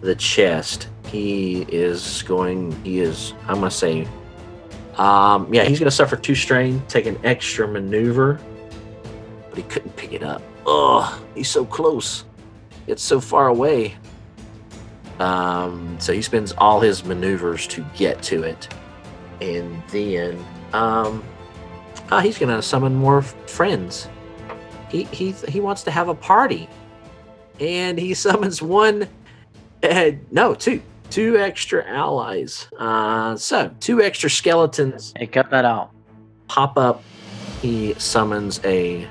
the chest. He is going. He is. I'm gonna say. Um. Yeah, he's gonna suffer two strain, take an extra maneuver, but he couldn't pick it up. Oh, he's so close. It's so far away. Um. So he spends all his maneuvers to get to it, and then um. Uh, he's gonna summon more f- friends. He he he wants to have a party, and he [LAUGHS] summons one uh, no, two. Two extra allies. Uh, so, two extra skeletons Hey, cut that out. pop up. He summons a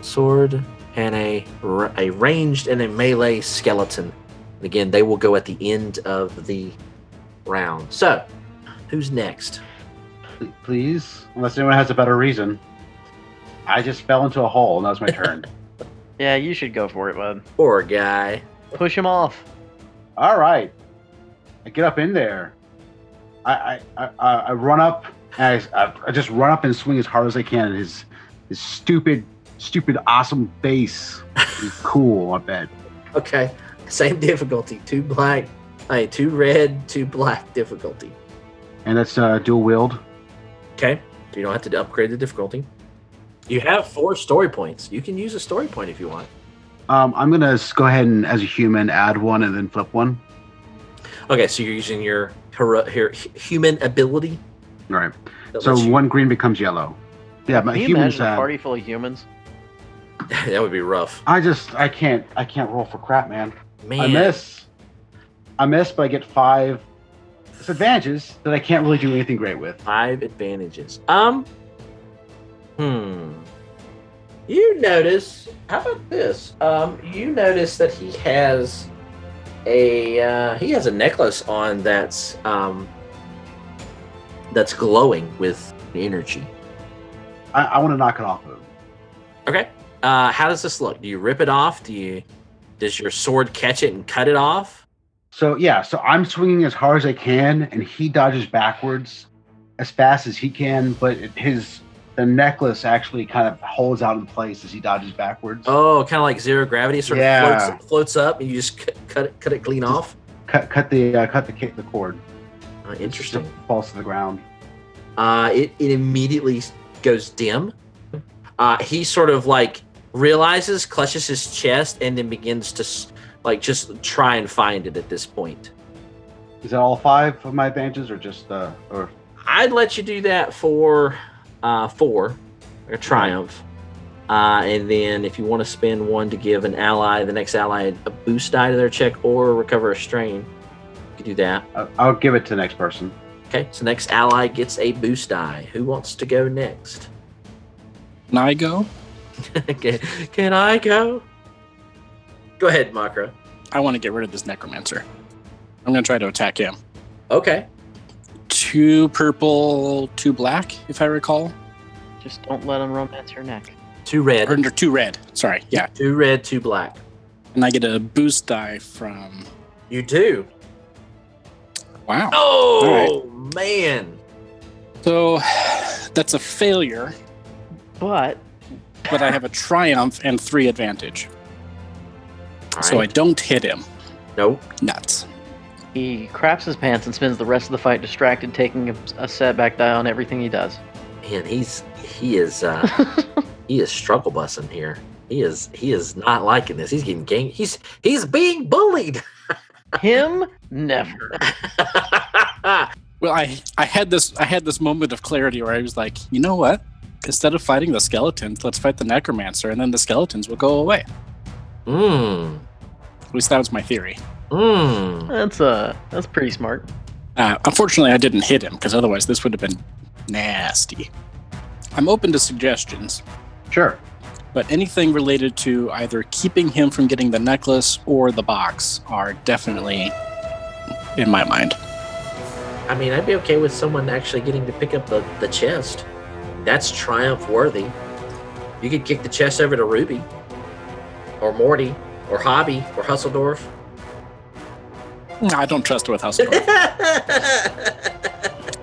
sword and a, a ranged and a melee skeleton. And again, they will go at the end of the round. So, who's next? please, unless anyone has a better reason. I just fell into a hole, and that was my turn. [LAUGHS] Yeah, you should go for it, bud. Poor guy. Push him off. All right, I get up in there. I I, I, I I run up. And I, I, I just run up and swing as hard as I can. at His his stupid, stupid, awesome face [LAUGHS] is cool. I bet. Okay. [LAUGHS] Same difficulty. Two black, hey, two red, two black difficulty. And that's uh, dual wield. Okay. So you don't have to upgrade the difficulty. You have four story points. You can use a story point if you want. Um, I'm gonna s- go ahead and, as a human, add one and then flip one. Okay, so you're using your hero, here, human ability. All right. that So lets you- one green becomes yellow. Yeah, my Can you humans. imagine a party full of humans? [LAUGHS] that would be rough. I just I can't I can't roll for crap, man. Man, I miss. I miss, but I get five disadvantages that I can't really do anything great with. five advantages. Um, hmm. You notice? How about this? Um, you notice that he has a uh, he has a necklace on that's um that's glowing with energy. I, I want to knock it off of him. Okay. Uh, how does this look? Do you rip it off? Do you does your sword catch it and cut it off? So yeah, so I'm swinging as hard as I can, and he dodges backwards as fast as he can, but his the necklace actually kind of holds out in place as he dodges backwards. Oh, kind of like zero gravity, sort of floats, floats up, and you just cut, cut it, cut it clean off. Cut cut the uh, cut the the cord. Uh, interesting. It falls to the ground. uh, it, it immediately goes dim. Uh, he sort of like realizes, clutches his chest, and then begins to like just try and find it at this point. Is that all five of my advantages, or just uh, or I'd let you do that for uh, four, a triumph. Uh, and then if you want to spend one to give an ally, the next ally, a boost die to their check or recover a strain, you can do that. I'll give it to the next person. Okay, so next ally gets a boost die. Who wants to go next? Can I go? [LAUGHS] can, can I go? Go ahead, Makra. I want to get rid of this necromancer. I'm going to try to attack him. Okay. Two purple, two black, if I recall. Just don't let him romance your neck. Two red. Or no, two red. Sorry. Yeah. Two red, two black. And I get a boost die from. You do. Wow. Oh, man. So [SIGHS] that's a failure, But but I have a triumph and three advantage. So I don't hit him. Nope. Nuts. he craps his pants and spends the rest of the fight distracted, taking a, a setback die on everything he does. Man, he's he is uh [LAUGHS] he is struggle bussing here. He is he is not liking this. He's getting gang he's he's being bullied. [LAUGHS] Him? Never. [LAUGHS] Well, I I had this I had this moment of clarity where I was like, you know what? Instead of fighting the skeletons, let's fight the necromancer, and then the skeletons will go away. Mmm. At least that was my theory. Mmm. That's uh, that's pretty smart. Uh, unfortunately, I didn't hit him because otherwise this would have been nasty. I'm open to suggestions, Sure. but anything related to either keeping him from getting the necklace or the box are definitely in my mind. I mean, I'd be okay with someone actually getting to pick up the, the chest. That's triumph worthy. You could kick the chest over to Ruby, or Morty, or Hobby, or Husseldorf. I don't trust her with Lords. [LAUGHS]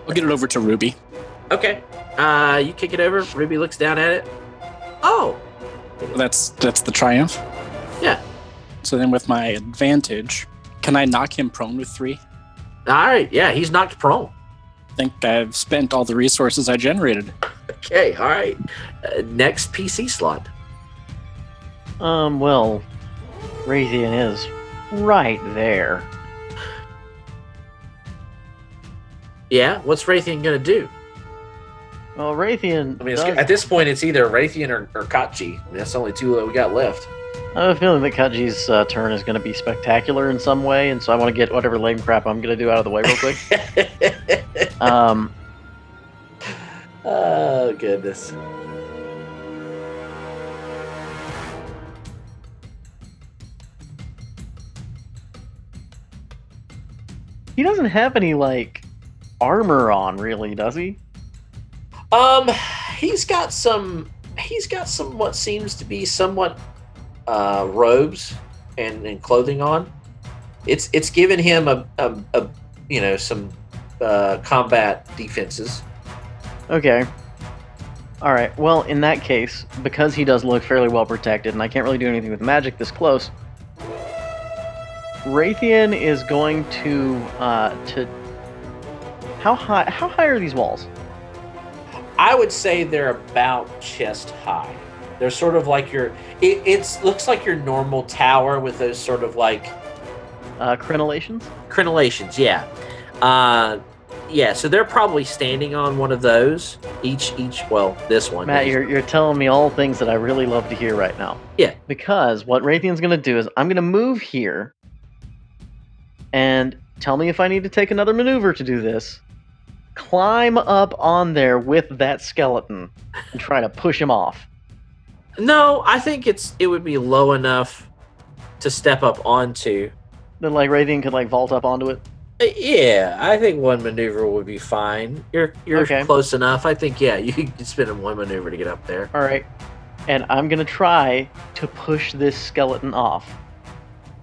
I'll get it over to Ruby. okay. Uh, you kick it over. Ruby looks down at it. Oh, That's that's the triumph. Yeah. So then, with my advantage, can I knock him prone with three? all right. Yeah, he's knocked prone. I think I've spent all the resources I generated. Okay. All right. Uh, next PC slot. Um, well, Raytheon is right there. Yeah. What's Raytheon gonna do? Well, Raytheon. I mean, does- at this point, it's either Raytheon or, or Kachi. That's the only two that we got left. I have a feeling that Kachi's uh, turn is going to be spectacular in some way, and so I want to get whatever lame crap I'm going to do out of the way real quick. [LAUGHS] um, oh goodness. he doesn't have any like armor on, really, does he? Um, he's got some. He's got some what seems to be somewhat uh, robes and, and clothing on. It's it's given him a, a, a you know some uh, combat defenses. Okay. All right. Well, in that case, because he does look fairly well protected, and I can't really do anything with magic this close, Raytheon is going to uh, to. How high? How high are these walls? I would say they're about chest high. They're sort of like your. It it's, looks like your normal tower with those sort of like Uh, crenellations. Crenellations, yeah. Uh, yeah, so they're probably standing on one of those. Each, each. Well, this one. Matt, you're, you're telling me all things that I really love to hear right now. Yeah. Because what Raytheon's going to do is I'm going to move here and tell me if I need to take another maneuver to do this. Climb up on there with that skeleton and try to push him off. No, I think it's it would be low enough to step up onto. Then, like, Raytheon could, like, vault up onto it. Uh, Yeah, I think one maneuver would be fine. You're you're Okay. close enough. I think yeah, [LAUGHS] you could spend in one maneuver to get up there. All right. And I'm going to try to push this skeleton off.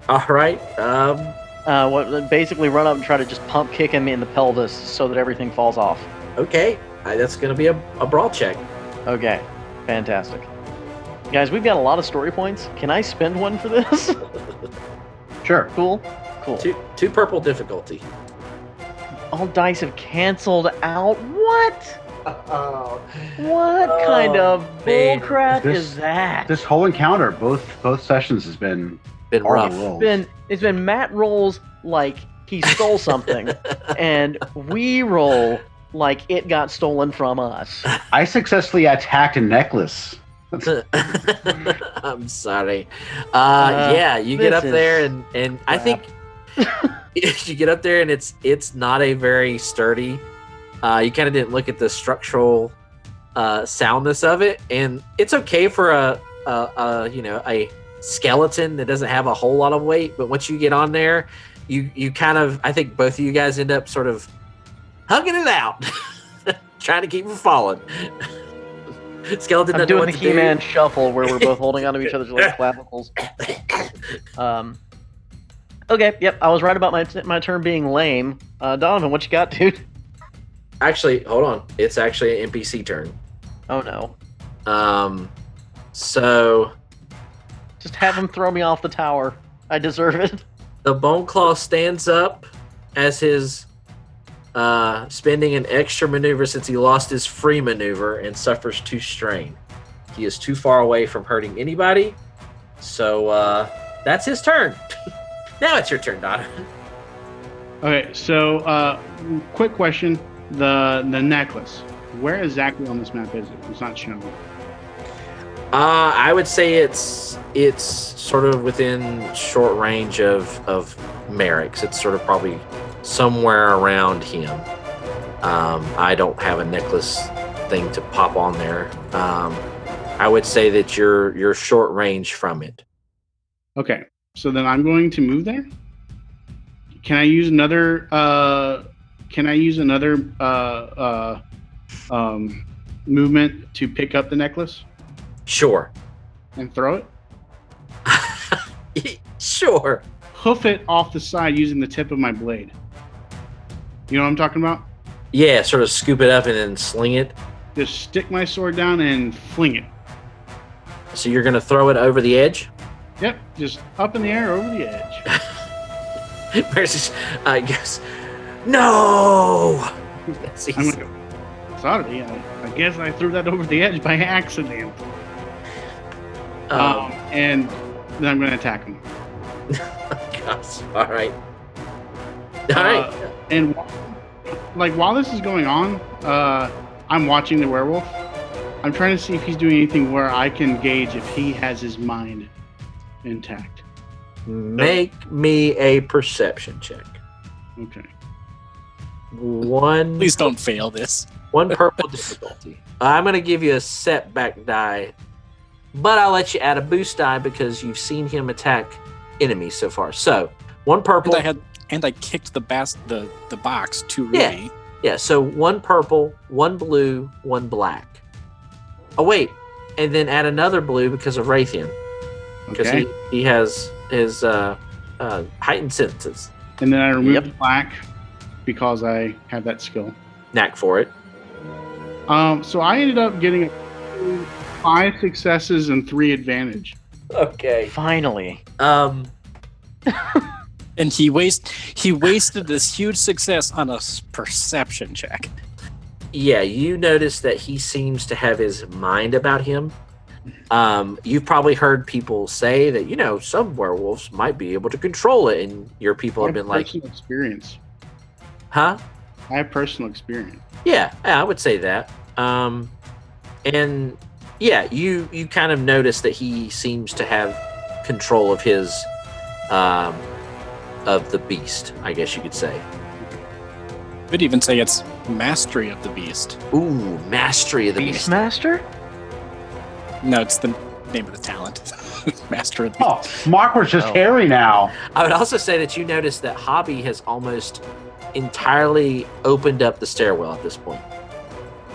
All right. Um. Uh, what, basically, run up and try to just pump kick him in the pelvis so that everything falls off. Okay. Uh, that's gonna be a, a brawl check. Okay, fantastic. Guys, we've got a lot of story points. Can I spend one for this? [LAUGHS] Sure. cool, cool. Two two purple difficulty. All dice have canceled out. What? Oh. [LAUGHS] What Oh, kind of man. bullcrap is that? This whole encounter, both both sessions, has been Been rough. rolls. It's been it's been Matt rolls like he stole something, [LAUGHS] and we roll like it got stolen from us. [LAUGHS] I successfully attacked a necklace. I'm sorry. Uh, Uh, yeah, you get this up there, and and I think you [LAUGHS] get up there and it's it's not a very sturdy. Uh, you kind of didn't look at the structural uh, soundness of it, and it's okay for a, a, a you know a skeleton that doesn't have a whole lot of weight. But once you get on there, you you kind of I think both of you guys end up sort of hugging it out, [LAUGHS] trying to keep from falling. [LAUGHS] Skeleton I'm doing the. He-Man shuffle where we're both holding onto each other's like clavicles. Um. Okay. Yep. I was right about my my turn being lame. Uh, Donovan, what you got, [LAUGHS] dude? Actually, hold on. It's actually an NPC turn. Oh no! Um, so Just have him throw me off the tower. I deserve it. [LAUGHS] the Bone Claw stands up as his uh, spending an extra maneuver since he lost his free maneuver and suffers two strain. He is too far away from hurting anybody, so uh, that's his turn. [LAUGHS] now it's your turn, Donovan. Okay, so uh, quick question: the the necklace. Where exactly on this map is it? It's not shown. Uh, I would say it's it's sort of within short range of of Merrick's. It's sort of probably somewhere around him. Um, I don't have a necklace thing to pop on there. Um, I would say that you're you're short range from it. Okay, so then I'm going to move there. Can I use another? Uh, can I use another uh, uh, um, movement to pick up the necklace Sure, and throw it? [LAUGHS] sure. Hoof it off the side using the tip of my blade. You know what I'm talking about? Yeah, sort of scoop it up and then sling it. Just stick my sword down and fling it. So you're gonna throw it over the edge. Yep, just up in the air over the edge. [LAUGHS] Percy's, I guess. No. [LAUGHS] Yes, I'm he's- Sorry, I, I guess I threw that over the edge by [LAUGHS] accident. um, Um, and then I'm gonna attack him. Gosh. All right. All right. Uh, and like while this is going on, uh, I'm watching the werewolf. I'm trying to see if he's doing anything where I can gauge if he has his mind intact. Make me a perception check. Okay. One. Please don't fail this. One purple difficulty. I'm going to give you a setback die, but I'll let you add a boost die because you've seen him attack enemies so far. So one purple. And I had and I kicked the bas- the the box to Yeah. Yeah, so one purple, one blue, one black. Oh wait, and then add another blue because of Raytheon, because Okay. he, he has his uh, uh, heightened senses. And then I remove Yep. the black because I have that skill. Knack for it. Um, so I ended up getting five successes and three advantage. Okay. Finally. Um. [LAUGHS] And he waste he wasted this huge success on a perception check. Yeah, you notice that he seems to have his mind about him. Um, you've probably heard people say that you know some werewolves might be able to control it, and your people have have been like, personal experience. "Huh? I have personal experience. Yeah, yeah, I would say that. Um, and yeah, you you kind of notice that he seems to have control of his um, of the beast. I guess you could say. Could even say it's mastery of the beast. Ooh, mastery of the beast. Beastmaster? No, it's the name of the talent. [LAUGHS] Master of the Oh. Mark was just Oh. hairy now. I would also say that you notice that Hobby has almost entirely opened up the stairwell at this point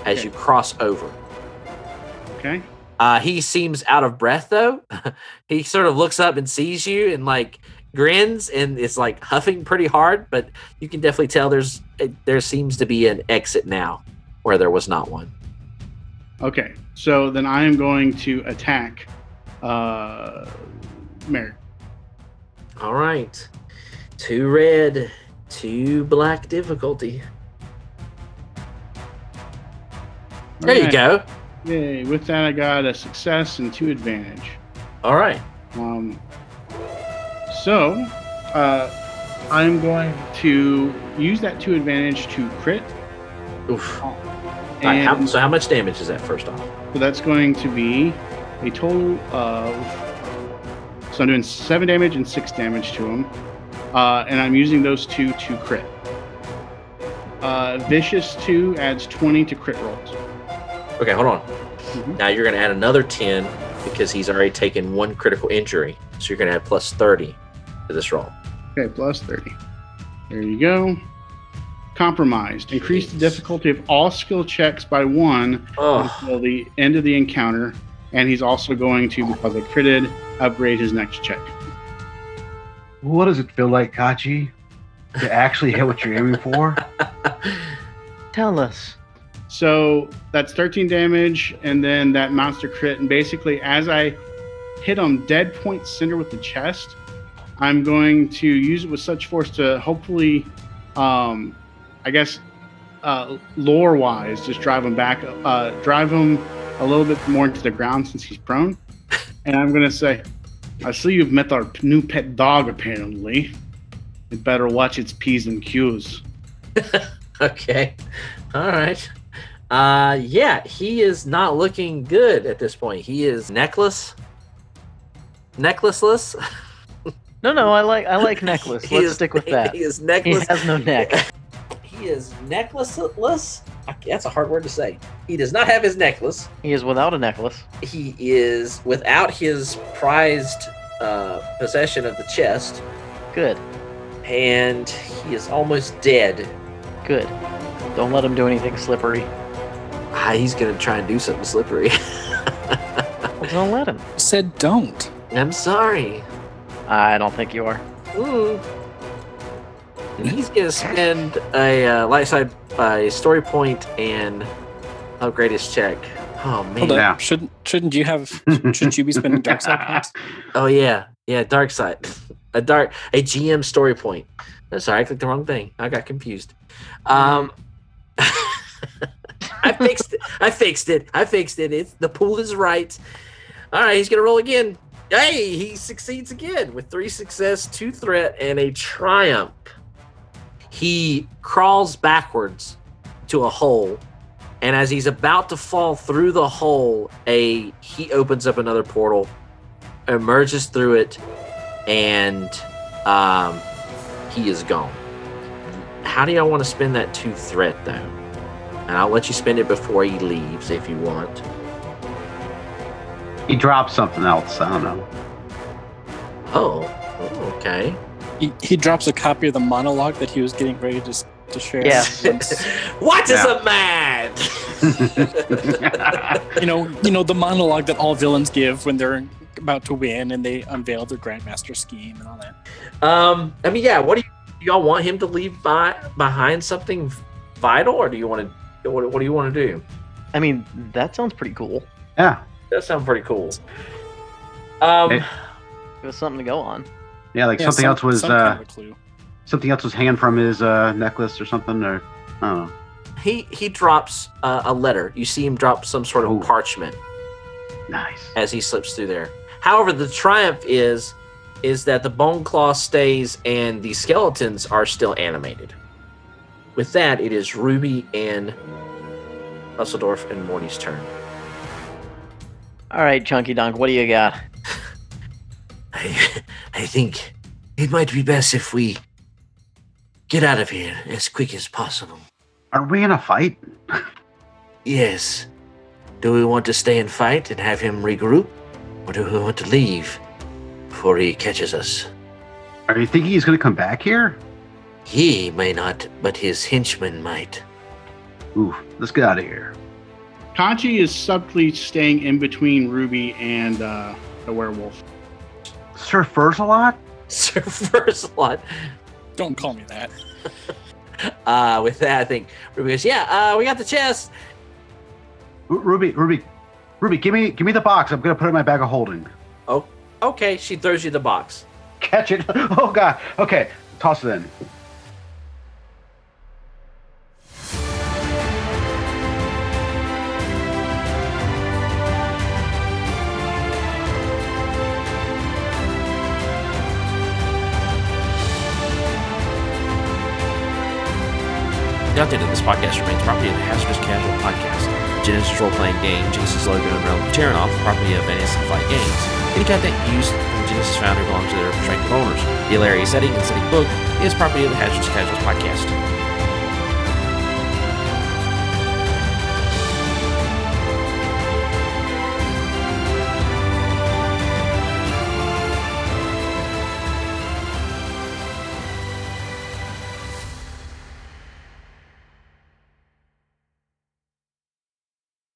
as Okay. you cross over. Okay. Uh, he seems out of breath though. [LAUGHS] he sort of looks up and sees you and like grins and is like huffing pretty hard, but you can definitely tell there's there seems to be an exit now where there was not one. Okay. So then I am going to attack uh Merrick. All right, two red, two black difficulty. There you go. Yay. With that I got a success and two advantage. All right. Um, so, uh, I'm going to use that two advantage to crit. Oof. Right, how, so how much damage is that first off? so that's going to be a total of. So I'm doing seven damage and six damage to him. Uh, and I'm using those two to crit. Uh, Vicious 2 adds 20 to crit rolls. Okay, hold on. Mhm. Now you're going to add another 10 because he's already taken one critical injury. So you're going to add plus 30 to this roll. Okay, plus 30. There you go. Compromised. Increase the difficulty of all skill checks by one Oh, until the end of the encounter. And he's also going to, because I critted, upgrade his next check. What does it feel like, Kachi? To actually hit what you're aiming for? [LAUGHS] Tell us. So that's 13 damage, and then that monster crit. And basically, as I hit him dead point center with the chest, I'm going to use it with such force to hopefully, um, I guess, uh, lore wise, just drive him back, uh, drive him a little bit more into the ground since he's prone. [LAUGHS] And I'm going to say, I see you've met our new pet dog, apparently. You better watch its P's and Q's. [LAUGHS] okay. All right. Uh, yeah, he is not looking good at this point. He is necklace, necklaceless. No, no, I like I like [LAUGHS] necklace. He Let's is- stick with that. He is necklace. He necklace. has no neck. He is necklaceless. I- That's a hard word to say. He does not have his necklace. He is without a necklace. He is without his prized uh, possession of the chest, Good, and he is almost dead. good. Don't let him do anything slippery. Ah, he's gonna try and do something slippery. [LAUGHS] Well, don't let him. Said don't. I'm sorry. I don't think you are. Ooh. And he's gonna spend a uh, light side uh, story point and upgrade his check. Oh man. Hold up. Yeah. Shouldn't shouldn't you have shouldn't you be spending dark side points? [LAUGHS] Oh yeah, yeah. Dark side, [LAUGHS] a dark, a GM story point. Oh, sorry, I clicked the wrong thing. I got confused. Um, [LAUGHS] I fixed it. I fixed it. I fixed it. It's the pool is right. All right, he's gonna roll again. Hey, he succeeds again with three success, two threat, and a triumph. He crawls backwards to a hole, and as he's about to fall through the hole, a he opens up another portal, emerges through it, and um, he is gone. How do y'all want to spend that two threat though? And I'll let you spend it before he leaves if you want. he dropped something else. I don't know. Oh, oh, okay. He, he drops a copy of the monologue that he was getting ready to, to share. Yes. [LAUGHS] once- what is Yeah. a man? [LAUGHS] you know, you know the monologue that all villains give when they're about to win and they unveil their grandmaster scheme and all that. um, I mean, yeah. What do, you, do y'all want him to leave by, behind something vital, or do you want to? What, what do you want to do? I mean, that sounds pretty cool. yeah. That sounds pretty cool. Um, It- Give us something to go on. Yeah, like Yeah, something some- else was some uh, kind of clue. something else was hanging from his uh, necklace or something, or I don't know. he he drops uh, a letter. You see him drop some sort of Ooh. parchment, Nice. as he slips through there. However, the triumph is is that the bone claw stays and the skeletons are still animated. With that, it is Ruby and Husseldorf and Morty's turn. All right, Chunky Dunk, what do you got? [LAUGHS] I, I think it might be best if we get out of here as quick as possible. Are we in a fight? [LAUGHS] Yes. Do we want to stay and fight and have him regroup? Or do we want to leave before he catches us? Are you thinking he's going to come back here? He may not, but his henchmen might. Ooh, let's get out of here. Kachi is subtly staying in between Ruby and uh, the werewolf. Sir Furs a lot? Sir Versalot. Don't call me that. [LAUGHS] Uh, with that, I think Ruby goes, "Yeah, uh, we got the chest." Ruby, Ruby, Ruby, give me, give me the box. I'm gonna put it in my bag of holding. Oh, okay, she throws you the box. Catch it. [LAUGHS] Oh God. Okay, toss it in. Update of this podcast remains property of the Hazardous Casual Podcast. Genesys role playing game, Genesys logo, and Realm Terrinoth, property of and Flight Games. Any content used from Genesys founder belongs to their respective owners. The hilarious setting and setting book is property of the Hazardous Casuals Podcast.